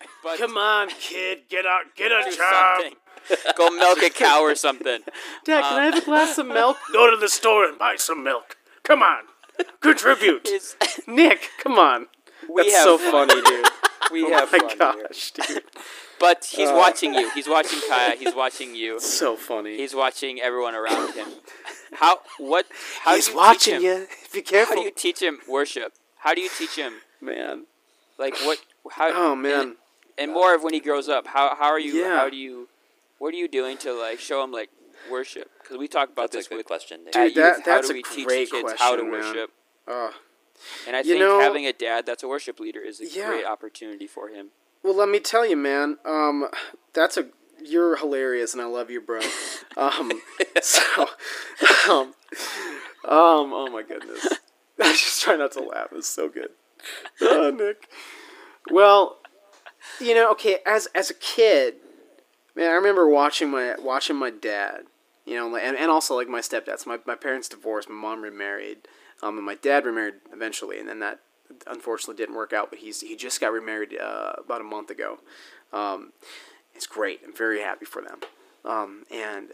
like- But Come on, kid, get out, get a job. something. [laughs] Go milk a cow or something. Dad, can I have a glass of milk? [laughs] Go to the store and buy some milk. Come on. Contribute. It's, Nik, come on. we That's have so funny, dude. We oh have my fun here. gosh, dude. But he's Uh. watching you. He's watching Kaya. He's watching you. So funny. He's watching everyone around him. How? What? How He's do you watching teach him? you. Be How careful, do you teach him worship? How do you teach him man. like what? How? Oh man. And, and more of when he grows up. How? How are you? Yeah. How do you? What are you doing to like show him like worship? Because we talk about That's this a good with question. Nik. Dude, at youth. that- how that's do a we teach great kids how to question, man. worship? Oh. And I You think know- having a dad that's a worship leader is a Yeah. great opportunity for him. Well, let me tell you, man. Um, that's a you're hilarious, and I love you, bro. [laughs] Um, so, [laughs] um, um, oh my goodness, [laughs] I just try not to laugh. It's so good. [laughs] Oh, Nik. Well, you know, okay, as as a kid, man, I remember watching my watching my dad. You know, and, and also like my stepdad. So my, my parents divorced. My mom remarried. Um, and my dad remarried eventually, and then that unfortunately didn't work out. But he's he just got remarried uh, about a month ago. Um, it's great. I'm very happy for them. Um, and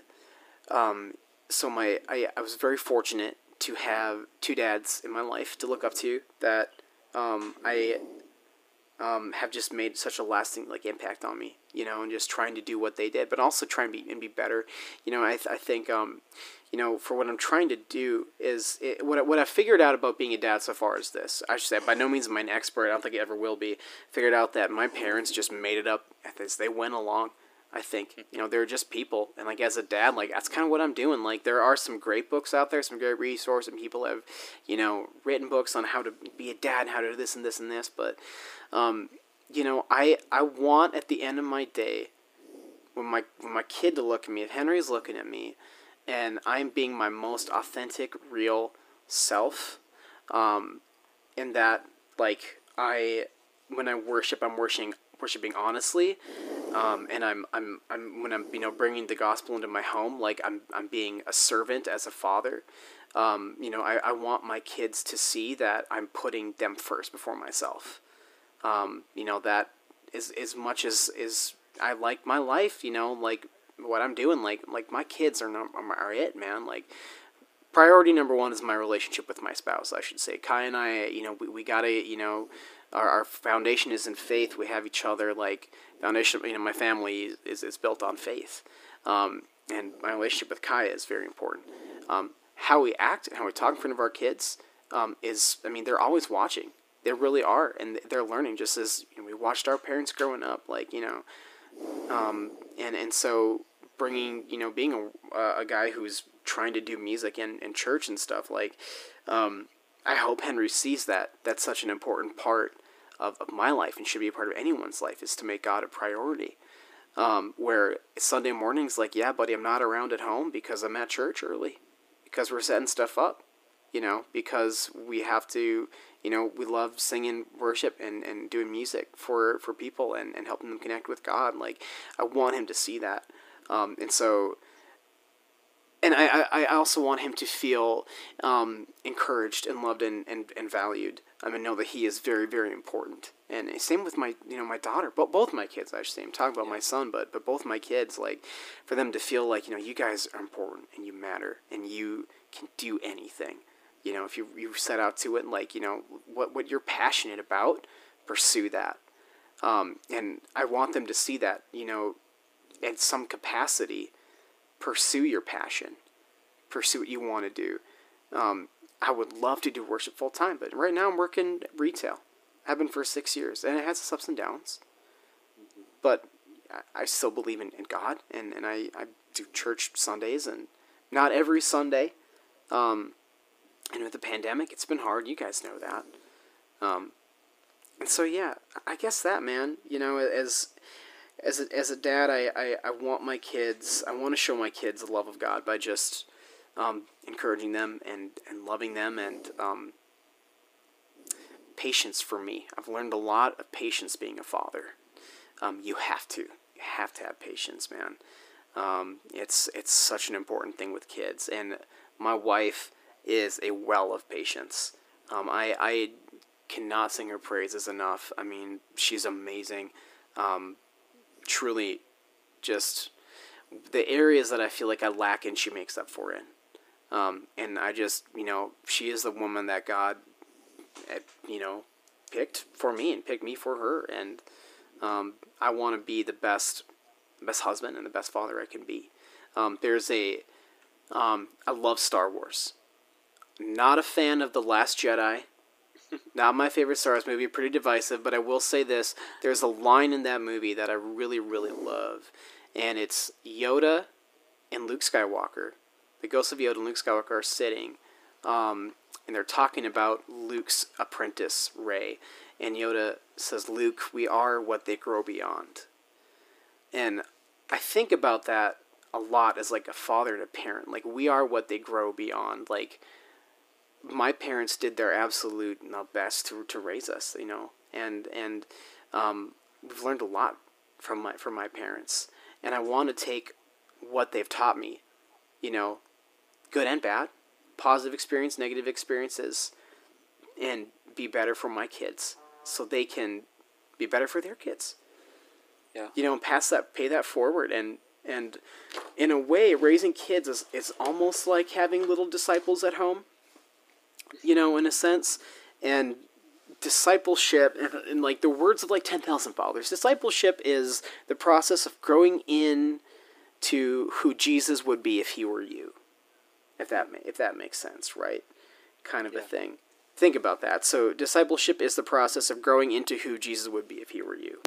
um, so my I, I was very fortunate to have two dads in my life to look up to that um, I um, have just made such a lasting like impact on me, you know, and just trying to do what they did, but also trying to be and be better. You know, I, th- I think um, you know for what I'm trying to do is it, what I- what I figured out about being a dad so far is this. I should say by no means am I an expert. I don't think I ever will be. Figured out that my parents just made it up as they went along. I think you know they're just people, and like as a dad, like that's kind of what I'm doing. Like there are some great books out there, some great resources, and people have, you know, written books on how to be a dad, and how to do this and this and this. But, um, you know, I I want at the end of my day, when my when my kid to look at me, if Henry's looking at me, and I'm being my most authentic, real self, um, in that like I when I worship, I'm worshiping worshiping honestly, um, and I'm I'm I'm when I'm you know bringing the gospel into my home, like I'm I'm being a servant as a father. Um, you know, I, I want my kids to see that I'm putting them first before myself. Um, you know that is as much as is I like my life. You know, like what I'm doing. Like like my kids are not, are it, man. Like priority number one is my relationship with my spouse. I should say, Kai and I. You know, we, we gotta you know our, our foundation is in faith. We have each other. Like foundation, you know, my family is, is built on faith, um, and my relationship with Kaya is very important. Um, how we act and how we talk in front of our kids um, is, I mean, they're always watching. They really are, and they're learning. Just as you know, we watched our parents growing up, like you know, um, and and so bringing you know being a, a guy who's trying to do music and, and church and stuff like um, i hope henry sees that that's such an important part of, of my life and should be a part of anyone's life is to make god a priority. Um, where sunday mornings like yeah buddy i'm not around at home because i'm at church early because we're setting stuff up you know because we have to you know we love singing worship and, and doing music for for people and, and helping them connect with god. Like i want him to see that. Um, and so and I, I, also want him to feel um, encouraged and loved and, and, and valued. I mean, know that he is very very important. And same with my you know my daughter but both my kids I should say. I'm talking about my son but but both my kids like for them to feel like you know you guys are important and you matter and you can do anything. You know if you, you set out to it and like you know what, what you're passionate about pursue that. Um, and I want them to see that you know in some capacity pursue your passion. Pursue what you want to do. Um, i would love to do worship full time but right now i'm working retail. I've been for six years and it has its ups and downs but I- still believe in, in god and, and I, I do church sundays and not every sunday. Um, and with the pandemic it's been hard you guys know that. Um, and so yeah i guess that man you know as as a, as a dad, I, I, I want my kids, I want to show my kids the love of God by just um, encouraging them and, and loving them and um, patience for me. I've learned a lot of patience being a father. um, you have to. You have to have patience, man. Um, it's it's such an important thing with kids, and my wife is a well of patience. Um, I I cannot sing her praises enough. I mean, she's amazing. Um, truly, just the areas that I feel like I lack in, she makes up for in. Um, and I just, you know, she is the woman that God, eh, you know, picked for me and picked me for her. And um, I want to be the best, best husband and the best father I can be. Um, there's a, um, I love Star Wars. Not a fan of The Last Jedi. Not my favorite Star Wars movie, pretty divisive, but I will say this. There's a line in that movie that I really, really love. And it's Yoda and Luke Skywalker. The ghosts of Yoda and Luke Skywalker are sitting. Um, and they're talking about Luke's apprentice, Rey. And Yoda says, Luke, we are what they grow beyond. And I think about that a lot as like a father to parent. Like, we are what they grow beyond. Like, my parents did their absolute best to, to raise us, you know, and and um, we've learned a lot from my from my parents, and I want to take what they've taught me, you know, good and bad, positive experience, negative experiences, and be better for my kids, so they can be better for their kids. Yeah. You know, and pass that, pay that forward, and and in a way, raising kids is is almost like having little disciples at home you know, in a sense. And discipleship, and, and like the words of like 10,000 Fathers, discipleship is the process of growing in to who Jesus would be if he were you. If that, ma- if that makes sense, right? Kind of a thing. Think about that. So, discipleship is the process of growing into who Jesus would be if he were you.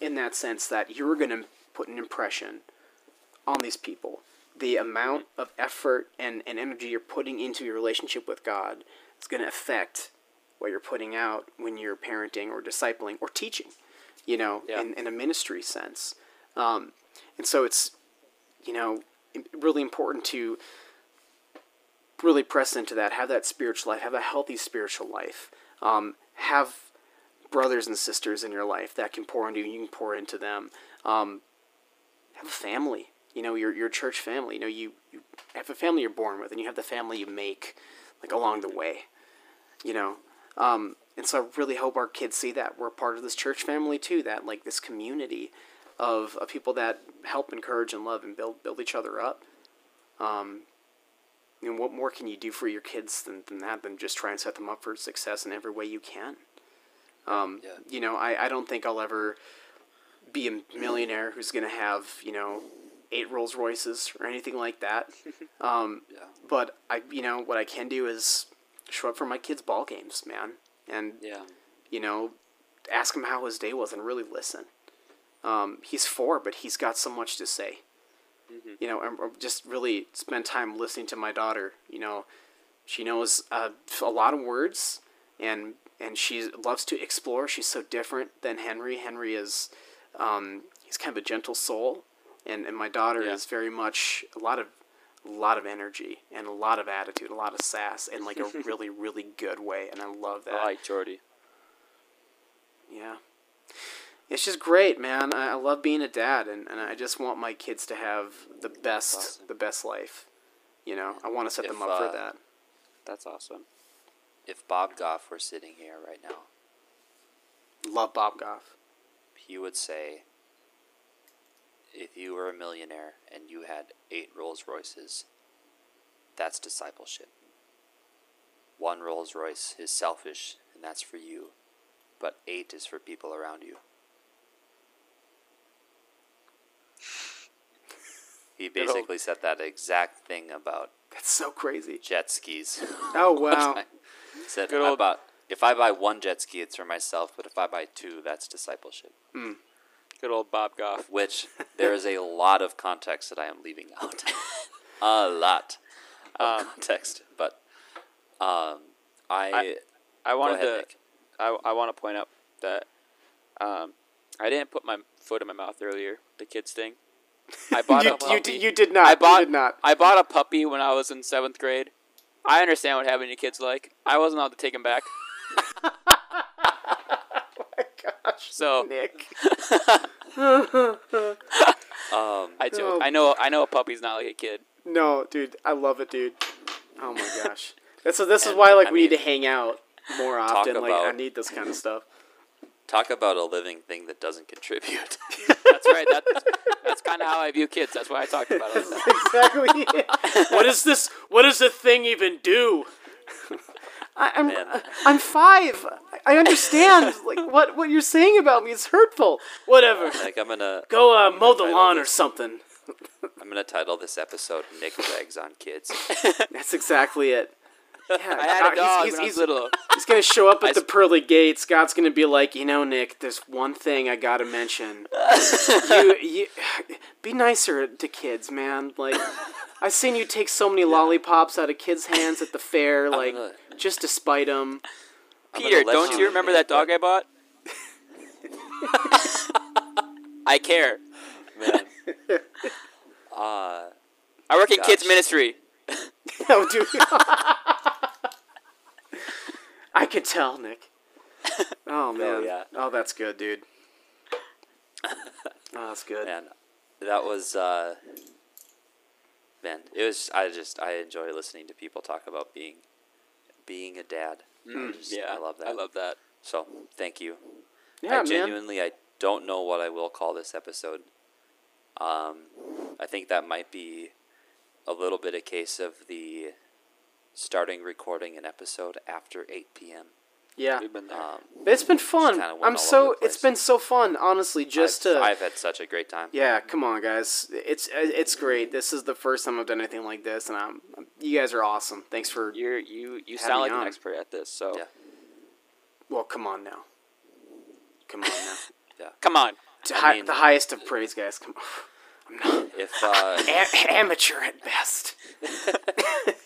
In that sense, that you're going to put an impression on these people. The amount of effort and, and energy you're putting into your relationship with God is going to affect what you're putting out when you're parenting or discipling or teaching, you know, Yeah. in, in a ministry sense. Um, and so it's, you know, really important to really press into that, have that spiritual life, have a healthy spiritual life, um, have brothers and sisters in your life that can pour into you, you can pour into them. Um, have a family, you know, your your church family. You know, you, you have a family you're born with, and you have the family you make, like along the way, you know. Um, and so I really hope our kids see that we're part of this church family too. That like this community of, of people that help, encourage, and love, and build build each other up. Um, and what more can you do for your kids than, than that? Than just try and set them up for success in every way you can. Um, Yeah. You know, I, I don't think I'll ever be a millionaire who's going to have, you know, eight Rolls Royces or anything like that. [laughs] Um, Yeah. But I, you know, what I can do is show up for my kids' ball games, man, and Yeah. you know, ask him how his day was and really listen. Um, he's four, but he's got so much to say. You know, and just really spend time listening to my daughter. You know, she knows uh, a lot of words, and and she loves to explore. She's so different than Henry. Henry is, um, he's kind of a gentle soul, and and my daughter Yeah. is very much a lot of a lot of energy and a lot of attitude, a lot of sass in like a [laughs] really really good way, and I love that. I like Jorde. Yeah. It's just great, man. I, I love being a dad, and, and I just want my kids to have the best, awesome. the best life. You know, I want to set If, them up uh, for that. That's awesome. If Bob Goff were sitting here right now, Love Bob Goff. he would say, if you were a millionaire and you had eight Rolls Royces, that's discipleship. One Rolls Royce is selfish, and that's for you, but eight is for people around you. He basically said that exact thing about That's so crazy. jet skis. [laughs] [laughs] Oh wow. said Good old- bought, if I buy one jet ski, it's for myself, but if I buy two, that's discipleship. Hmm. Good old Bob Goff. Which there is a lot of context that I am leaving out. [laughs] a lot of Um, context, but um, I, I wanted ahead, to. Nik. I, I want to point out that um, I didn't put my foot in my mouth earlier. The kids thing. I [laughs] bought you, a you, puppy. d- you did not. I bought. you did not. I bought a puppy when I was in seventh grade. I understand what having your kids like. I wasn't allowed to take him back. [laughs] Gosh. So Nik. [laughs] Um, I joke. Oh. I know. I know a puppy's not like a kid. No, dude, I love it, dude. Oh my [laughs] gosh. That's this is And, why like I we need to hang out more often. Like I need this kind of stuff. talk about a living thing that doesn't contribute. [laughs] That's right. That, that's kind of how I view kids. That's why I talked about it. exactly. What is this? What does the thing even do? I, I'm Man. [laughs] I'm five. I I understand. [laughs] like what what you're saying about me is hurtful. Whatever. [laughs] like I'm gonna Go uh, mow the lawn or something. I'm gonna title this episode "Nik Rags on Kids." That's exactly it. Yeah, I had a dog he's, I he's, little. he's gonna show up I at the s- pearly gates. God's gonna be like, you know, Nik. There's one thing I gotta mention. you, you, [sighs] be nicer to kids, man. Like, I've seen you take so many lollipops out of kids' hands at the fair, [laughs] like gonna- just to spite them. Peter, let don't you remember that dog I bought? [laughs] I care. man? [laughs] Uh, I work in kids Gosh. ministry. Oh, dude. I could tell, Nik. Oh man. yeah. Oh, that's good, dude. Oh, that's good. man, that was uh, man. It was. I just I enjoy listening to people talk about being being a dad. I just- Yeah, I love that. I love that. So thank you. Yeah, I man. genuinely I don't know what I will call this episode. Um, I think that might be a little bit a case of the starting recording an episode after eight p.m. Yeah. We've been there. Um, It's been fun. I'm so. it's been so fun, honestly. Just I've, to. I've had such a great time. yeah, come on, guys. It's it's great. This is the first time I've done anything like this, and I'm. You guys are awesome. Thanks for. You're you you sound like on. an expert at this. So Yeah. Well, come on now. Come on now. [laughs] yeah. come on. Hi- mean- the highest of praise, guys. Come on. [sighs] I'm not If uh, [laughs] a- amateur at best. [laughs]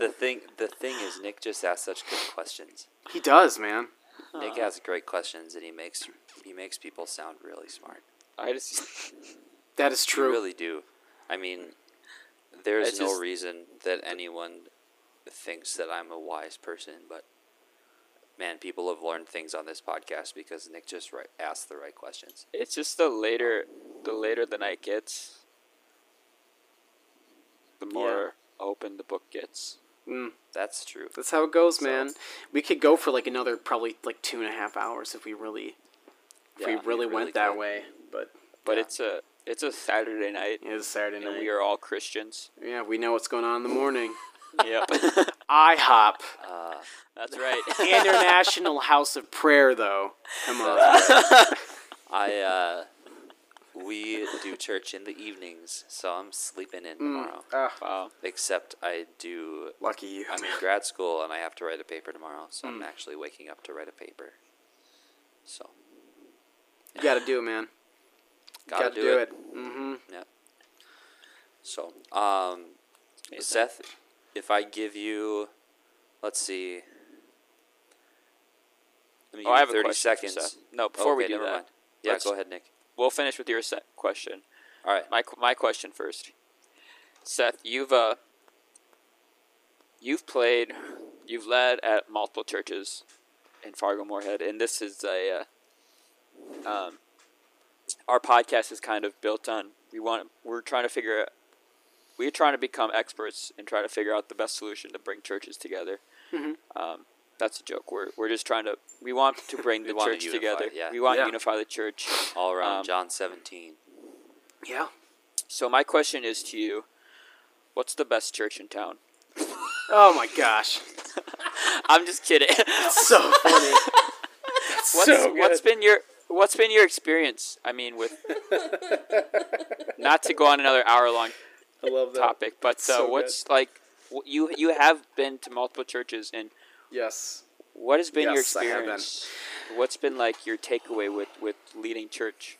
the thing the thing is, Nik just asks such good questions. He does, man. Nik asks great questions, and he makes he makes people sound really smart. I just [laughs] That is You true. really do. I mean, there's It's no just- reason that anyone thinks that I'm a wise person, but man, people have learned things on this podcast because Nik just right, asked the right questions. it's just the later the later the night gets, the more open the book gets. Mm, That's true. that's how it goes, So- man. We could go for like another probably like two and a half hours if we really, if we Yeah, really, went really that way. But But Yeah. it's a it's a Saturday night, it is a Saturday and night. we are all Christians. yeah, we know what's going on in the morning. [laughs] yep, [laughs] IHOP, Uh, that's right. [laughs] International House of Prayer, though. Come on. I uh, we do church in the evenings, so I'm sleeping in tomorrow. Ah, wow. Except I do. lucky you. I'm in grad school and I have to write a paper tomorrow, so Mm. I'm actually waking up to write a paper. So You gotta do it, man. gotta, gotta do, it. Mm-hmm. Yeah. So, um, Amazing. Seth, if I give you, let's see. Let me give Oh, I you have a 30 question for seconds. Seth. No, before we Okay, do never that, mind. Yeah, go ahead, Nik. We'll finish with your question. All right. My my question first, Seth. You've uh, you've played, you've led at multiple churches in Fargo Moorhead, and this is a uh, um, our podcast is kind of built on we want we're trying to figure out we're trying to become experts and try to figure out the best solution to bring churches together. Mhm. Um, that's a joke. We're we're just trying to we want to [laughs] bring the wanna church unify, together. yeah. We want Yeah. to unify the church. All around Um, John 17. Yeah. So my question is to you: What's the best church in town? [laughs] Oh my gosh. [laughs] I'm just kidding. So funny. That's what's, so good. what's been your What's been your experience? I mean, with not to go on another hour long I love that. topic, but uh, so what's like you you have been to multiple churches, and Yes. what has been your Yes, I have been. experience? What's been like your takeaway with with leading church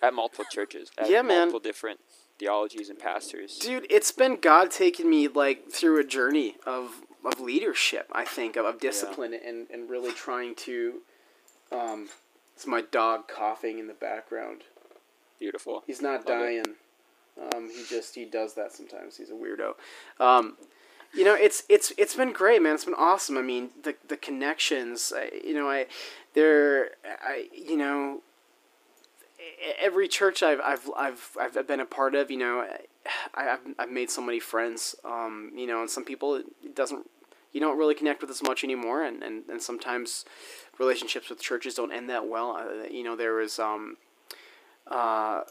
at multiple churches? At Yeah, man. multiple different theologies and pastors. Dude, it's been God taking me like through a journey of of leadership. I think of, of discipline and and really trying to. Um, it's my dog coughing in the background. Beautiful. He's not Love dying. Um, he just he does that sometimes. He's a weirdo. Um, you know it's it's it's been great man. It's been awesome. I mean the the connections I, you know i there i you know every church I've I've I've I've been a part of, you know, I, I've I've made so many friends, um, you know, and some people it doesn't you don't really connect with as much anymore, and, and, and sometimes relationships with churches don't end that well. Uh, you know, there was um, uh,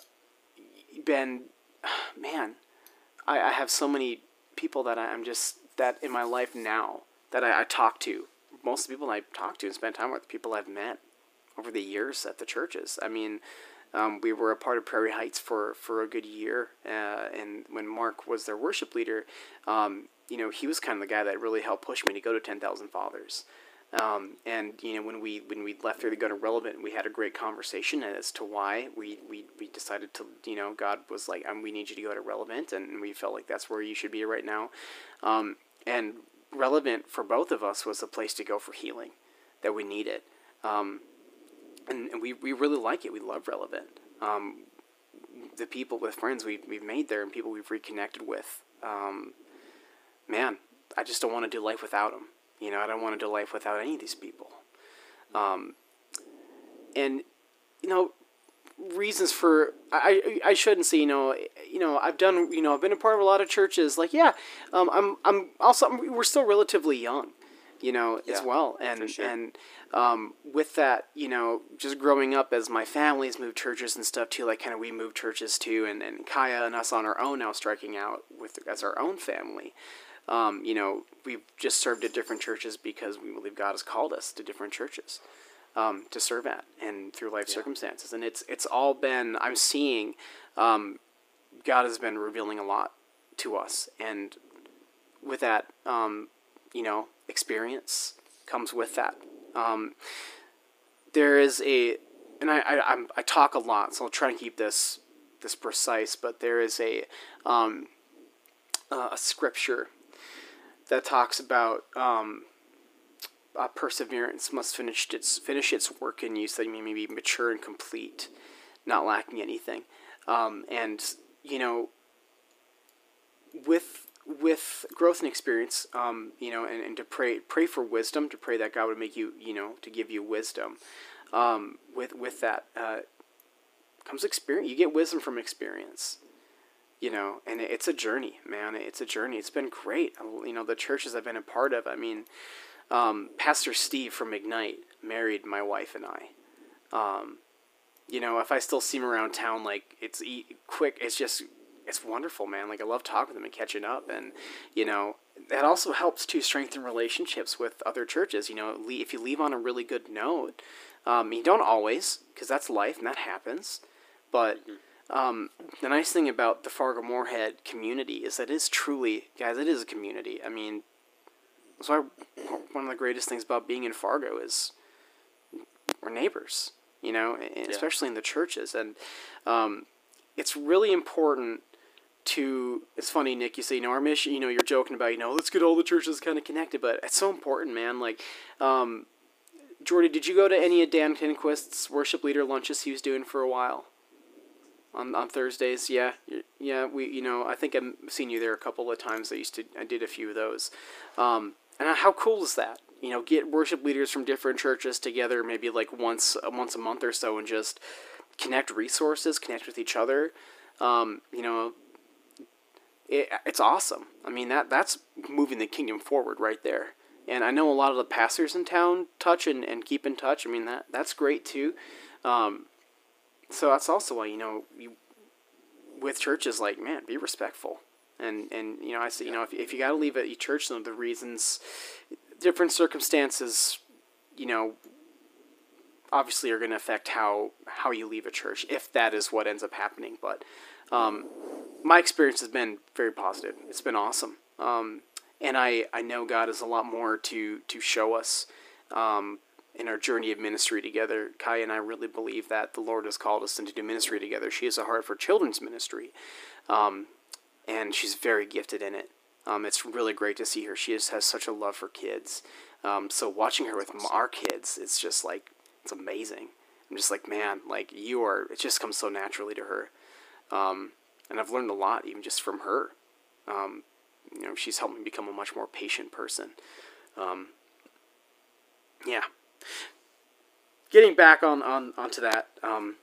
been, [sighs] man, I, I have so many people that I, I'm just that in my life now that I, I talk to. Most of the people I talk to and spend time with, people I've met over the years at the churches. I mean, um, we were a part of Prairie Heights for, for a good year, uh, and when Mark was their worship leader, um, you know, he was kind of the guy that really helped push me to go to Ten Thousand Fathers. Um, and you know, when we when we left there to go to Relevant, we had a great conversation as to why we, we, we decided to you know God was like, um, we need you to go to Relevant, and we felt like that's where you should be right now. Um, and Relevant for both of us was a place to go for healing that we needed. Um, and, and we, we really like it. We love Relevant. Um, the people with friends we've, we've made there and people we've reconnected with. Man, I just don't want to do life without them. You know, I don't want to do life without any of these people. Um, and, you know, reasons for I, I I shouldn't say you know you know I've done you know I've been a part of a lot of churches like yeah um, I'm I'm also I'm, we're still relatively young you know as well and sure. and um, with that you know just growing up as my family's moved churches and stuff too like kind of we moved churches too and and Kaya and us on our own now striking out with as our own family um, you know we've just served at different churches because we believe God has called us to different churches um, to serve at and through life circumstances. And it's it's all been I'm seeing um, God has been revealing a lot to us, and with that, um, you know, experience comes with that. Um, there is a, and I, I I'm, I talk a lot, so I'll try and keep this this precise. But there is a um, uh, a scripture that talks about um, uh, perseverance must finish its finish its work in you, so that you may be mature and complete, not lacking anything. Um, and you know, with with growth and experience, um, you know, and, and to pray pray for wisdom, to pray that God would make you, you know, to give you wisdom. Um, with with that uh, comes experience. You get wisdom from experience you know and it's a journey man. It's a journey. It's been great. You know the churches i've been a part of i mean um, pastor steve from ignite married my wife and i. Um, you know if i still see him around town like it's e- quick it's just it's wonderful man. Like i love talking to them and catching up. And you know that also helps to strengthen relationships with other churches. You know if you leave on a really good note um, you don't always because that's life and that happens. But um, the nice thing about the Fargo Moorhead community is that it is truly, guys, it is a community. I mean, that's why one of the greatest things about being in Fargo is we're neighbors, you know, and especially in the churches. And um, it's really important to, it's funny, Nik, you say, you know, our mission, you know, you're joking about, you know, let's get all the churches kind of connected, but it's so important, man. Like, um, Jorde, did you go to any of Dan Kinquist's worship leader lunches he was doing for a while? On, on Thursdays. Yeah, yeah. We, you know, I think I've seen you there a couple of times. I used to, I did a few of those. Um, and how cool is that? You know, get worship leaders from different churches together, maybe like once, once a month or so, and just connect resources, connect with each other. Um, you know, it, it's awesome. I mean, that that's moving the kingdom forward right there. And I know a lot of the pastors in town touch and, and keep in touch. I mean, that that's great too. Um, so that's also why you know you with churches like man be respectful. And and you know i say you know if, if you got to leave a church some of the reasons different circumstances you know obviously are going to affect how how you leave a church if that is what ends up happening. But um, my experience has been very positive. It's been awesome. Um, and i i know god has a lot more to to show us. Um, in our journey of ministry together, Kai and I really believe that the Lord has called us into do ministry together. She has a heart for children's ministry, um, and she's very gifted in it. Um, it's really great to see her. She just has such a love for kids. Um, so watching her with our kids, it's just like it's amazing. I'm just like, man, like you are. It just comes so naturally to her, um, and I've learned a lot even just from her. Um, you know, she's helped me become a much more patient person. Um, yeah. Getting back on, on onto that, um,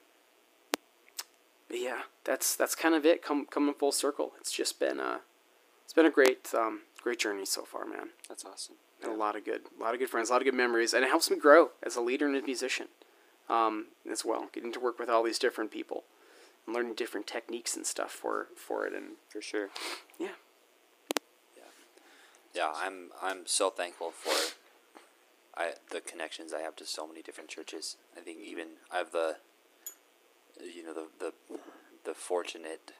yeah, that's that's kind of it. Come coming full circle. It's just been a, it's been a great um, great journey so far, man. That's awesome. And a lot of good, a lot of good friends, a lot of good memories, and it helps me grow as a leader and a musician, um, as well. Getting to work with all these different people, and learning different techniques and stuff for for it, and For sure. yeah, Yeah, I'm I'm so thankful for I the connections I have to so many different churches. I think even I have the you know the the the fortunate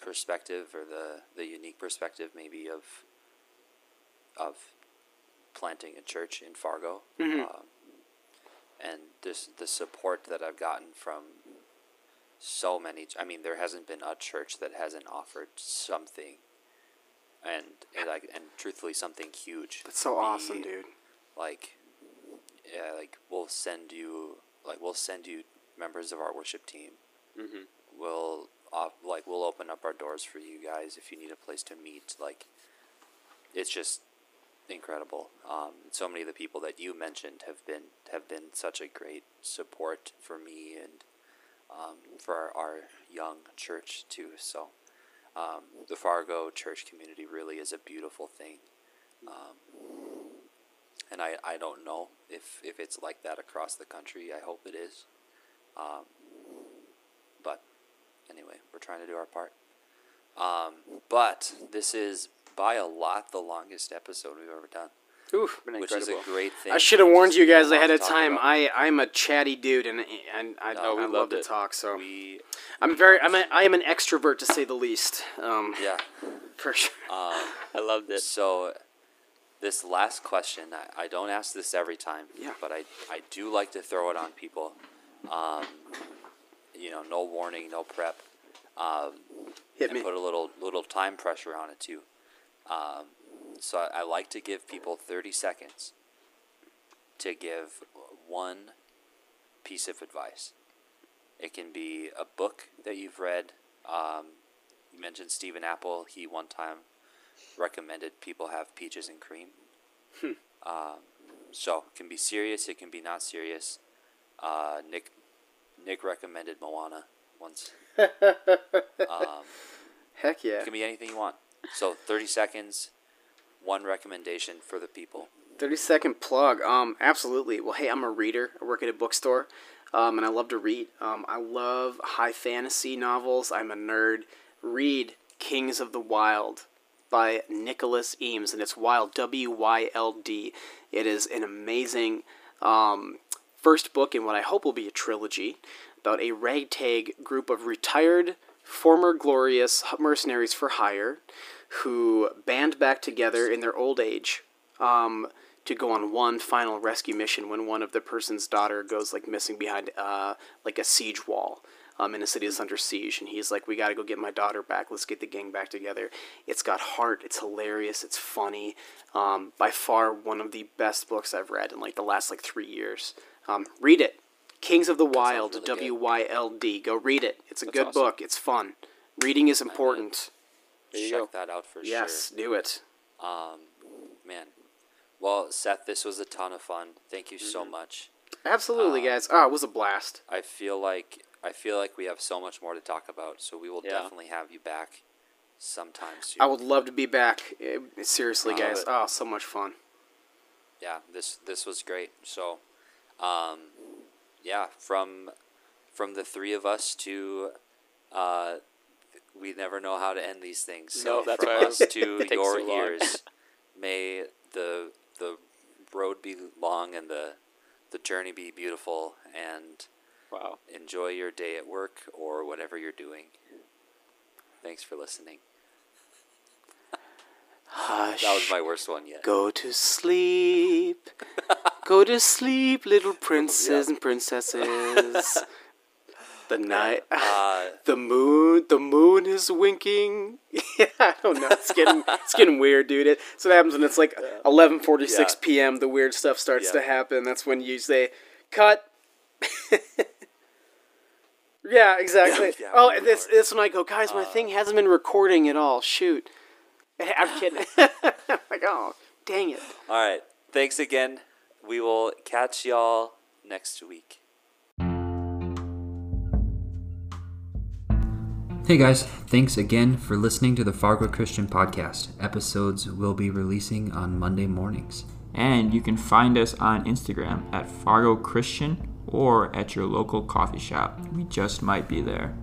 perspective or the the unique perspective maybe of of planting a church in Fargo. Mhm. Um, and this the support that I've gotten from so many I mean there hasn't been a church that hasn't offered something and, and like and truthfully something huge. that's so awesome, dude. Like yeah, like we'll send you like we'll send you members of our worship team. Mm-hmm. We'll op- like we'll open up our doors for you guys if you need a place to meet. Like it's just incredible. Um, so many of the people that you mentioned have been have been such a great support for me and um, for our, our young church too. So um, the Fargo church community really is a beautiful thing. And I, I don't know if, if it's like that across the country. I hope it is. Um, but anyway, we're trying to do our part. Um, but this is by a lot the longest episode we've ever done, Oof. Been which is a great thing. I should have warned you guys ahead of time. I I'm a chatty dude, and and I, No, I we love loved to it. talk. So we I'm very I'm a, I am an extrovert to say the least. Um, yeah. for sure. Um, [laughs] I loved it. So, this last question, I, I don't ask this every time, Yeah. but I, I do like to throw it on people. Um, you know, no warning, no prep. Um, Hit and me. put a little little time pressure on it too. Um, so I, I like to give people thirty seconds to give one piece of advice. It can be a book that you've read. Um, you mentioned Stephen Apple. He one time recommended people have peaches and cream. Um, so it can be serious. It can be not serious. Uh, Nik Nik recommended Moana once. [laughs] um, Heck yeah. it can be anything you want. So 30 seconds, one recommendation for the people. 30 second plug. Um, absolutely. Well, hey, I'm a reader. I work at a bookstore, um, and I love to read. Um, I love high fantasy novels. I'm a nerd. Read Kings of the Wyld by Nicholas Eames, and it's Wyld, W Y L D. It is an amazing um, first book in what I hope will be a trilogy about a ragtag group of retired, former glorious mercenaries for hire who band back together in their old age um, to go on one final rescue mission when one of the person's daughter goes like missing behind uh, like a siege wall um, in a city that's under siege and he's like we got to go get my daughter back let's get the gang back together it's got heart it's hilarious it's funny um, by far one of the best books i've read in like the last like three years um, read it kings of the wyld really w-y-l-d go read it it's a That's good awesome. book it's fun reading is important Check go. that out for sure. yes do it. Um, man. Well, Seth, this was a ton of fun. Thank you so much. Absolutely, Uh, guys. Oh, it was a blast. I feel like I feel like we have so much more to talk about, so we will Yeah. definitely have you back sometime soon. I would love to be back. Eh, Seriously, Uh, guys. Oh, so much fun. yeah, this this was great. So, um, yeah, from from the three of us to, uh, we never know how to end these things. So No, that's from why us to [laughs] your ears, may the the road be long and the the journey be beautiful, and Wow. enjoy your day at work or whatever you're doing. Thanks for listening. Hush. That was my worst one yet. Go to sleep. Go to sleep, little [laughs] princes and princesses. [laughs] The night. Uh, [laughs] The moon, the moon is winking. yeah, I don't know. It's getting, it's getting weird, dude. It, so that happens when it's like eleven forty six Yeah. p.m. The weird stuff starts Yeah. to happen. That's when you say, "Cut." Yeah, exactly. Yeah, oh, we and this, are. this when I go, guys. My Uh, thing hasn't been recording at all. Shoot. [laughs] I'm kidding. [laughs] [laughs] like, oh, dang it. All right. Thanks again. We will catch y'all next week. Hey guys, thanks again for listening to the Fargo Christian Podcast. Episodes will be releasing on Monday mornings. And you can find us on Instagram at Fargo Christian or at your local coffee shop. We just might be there.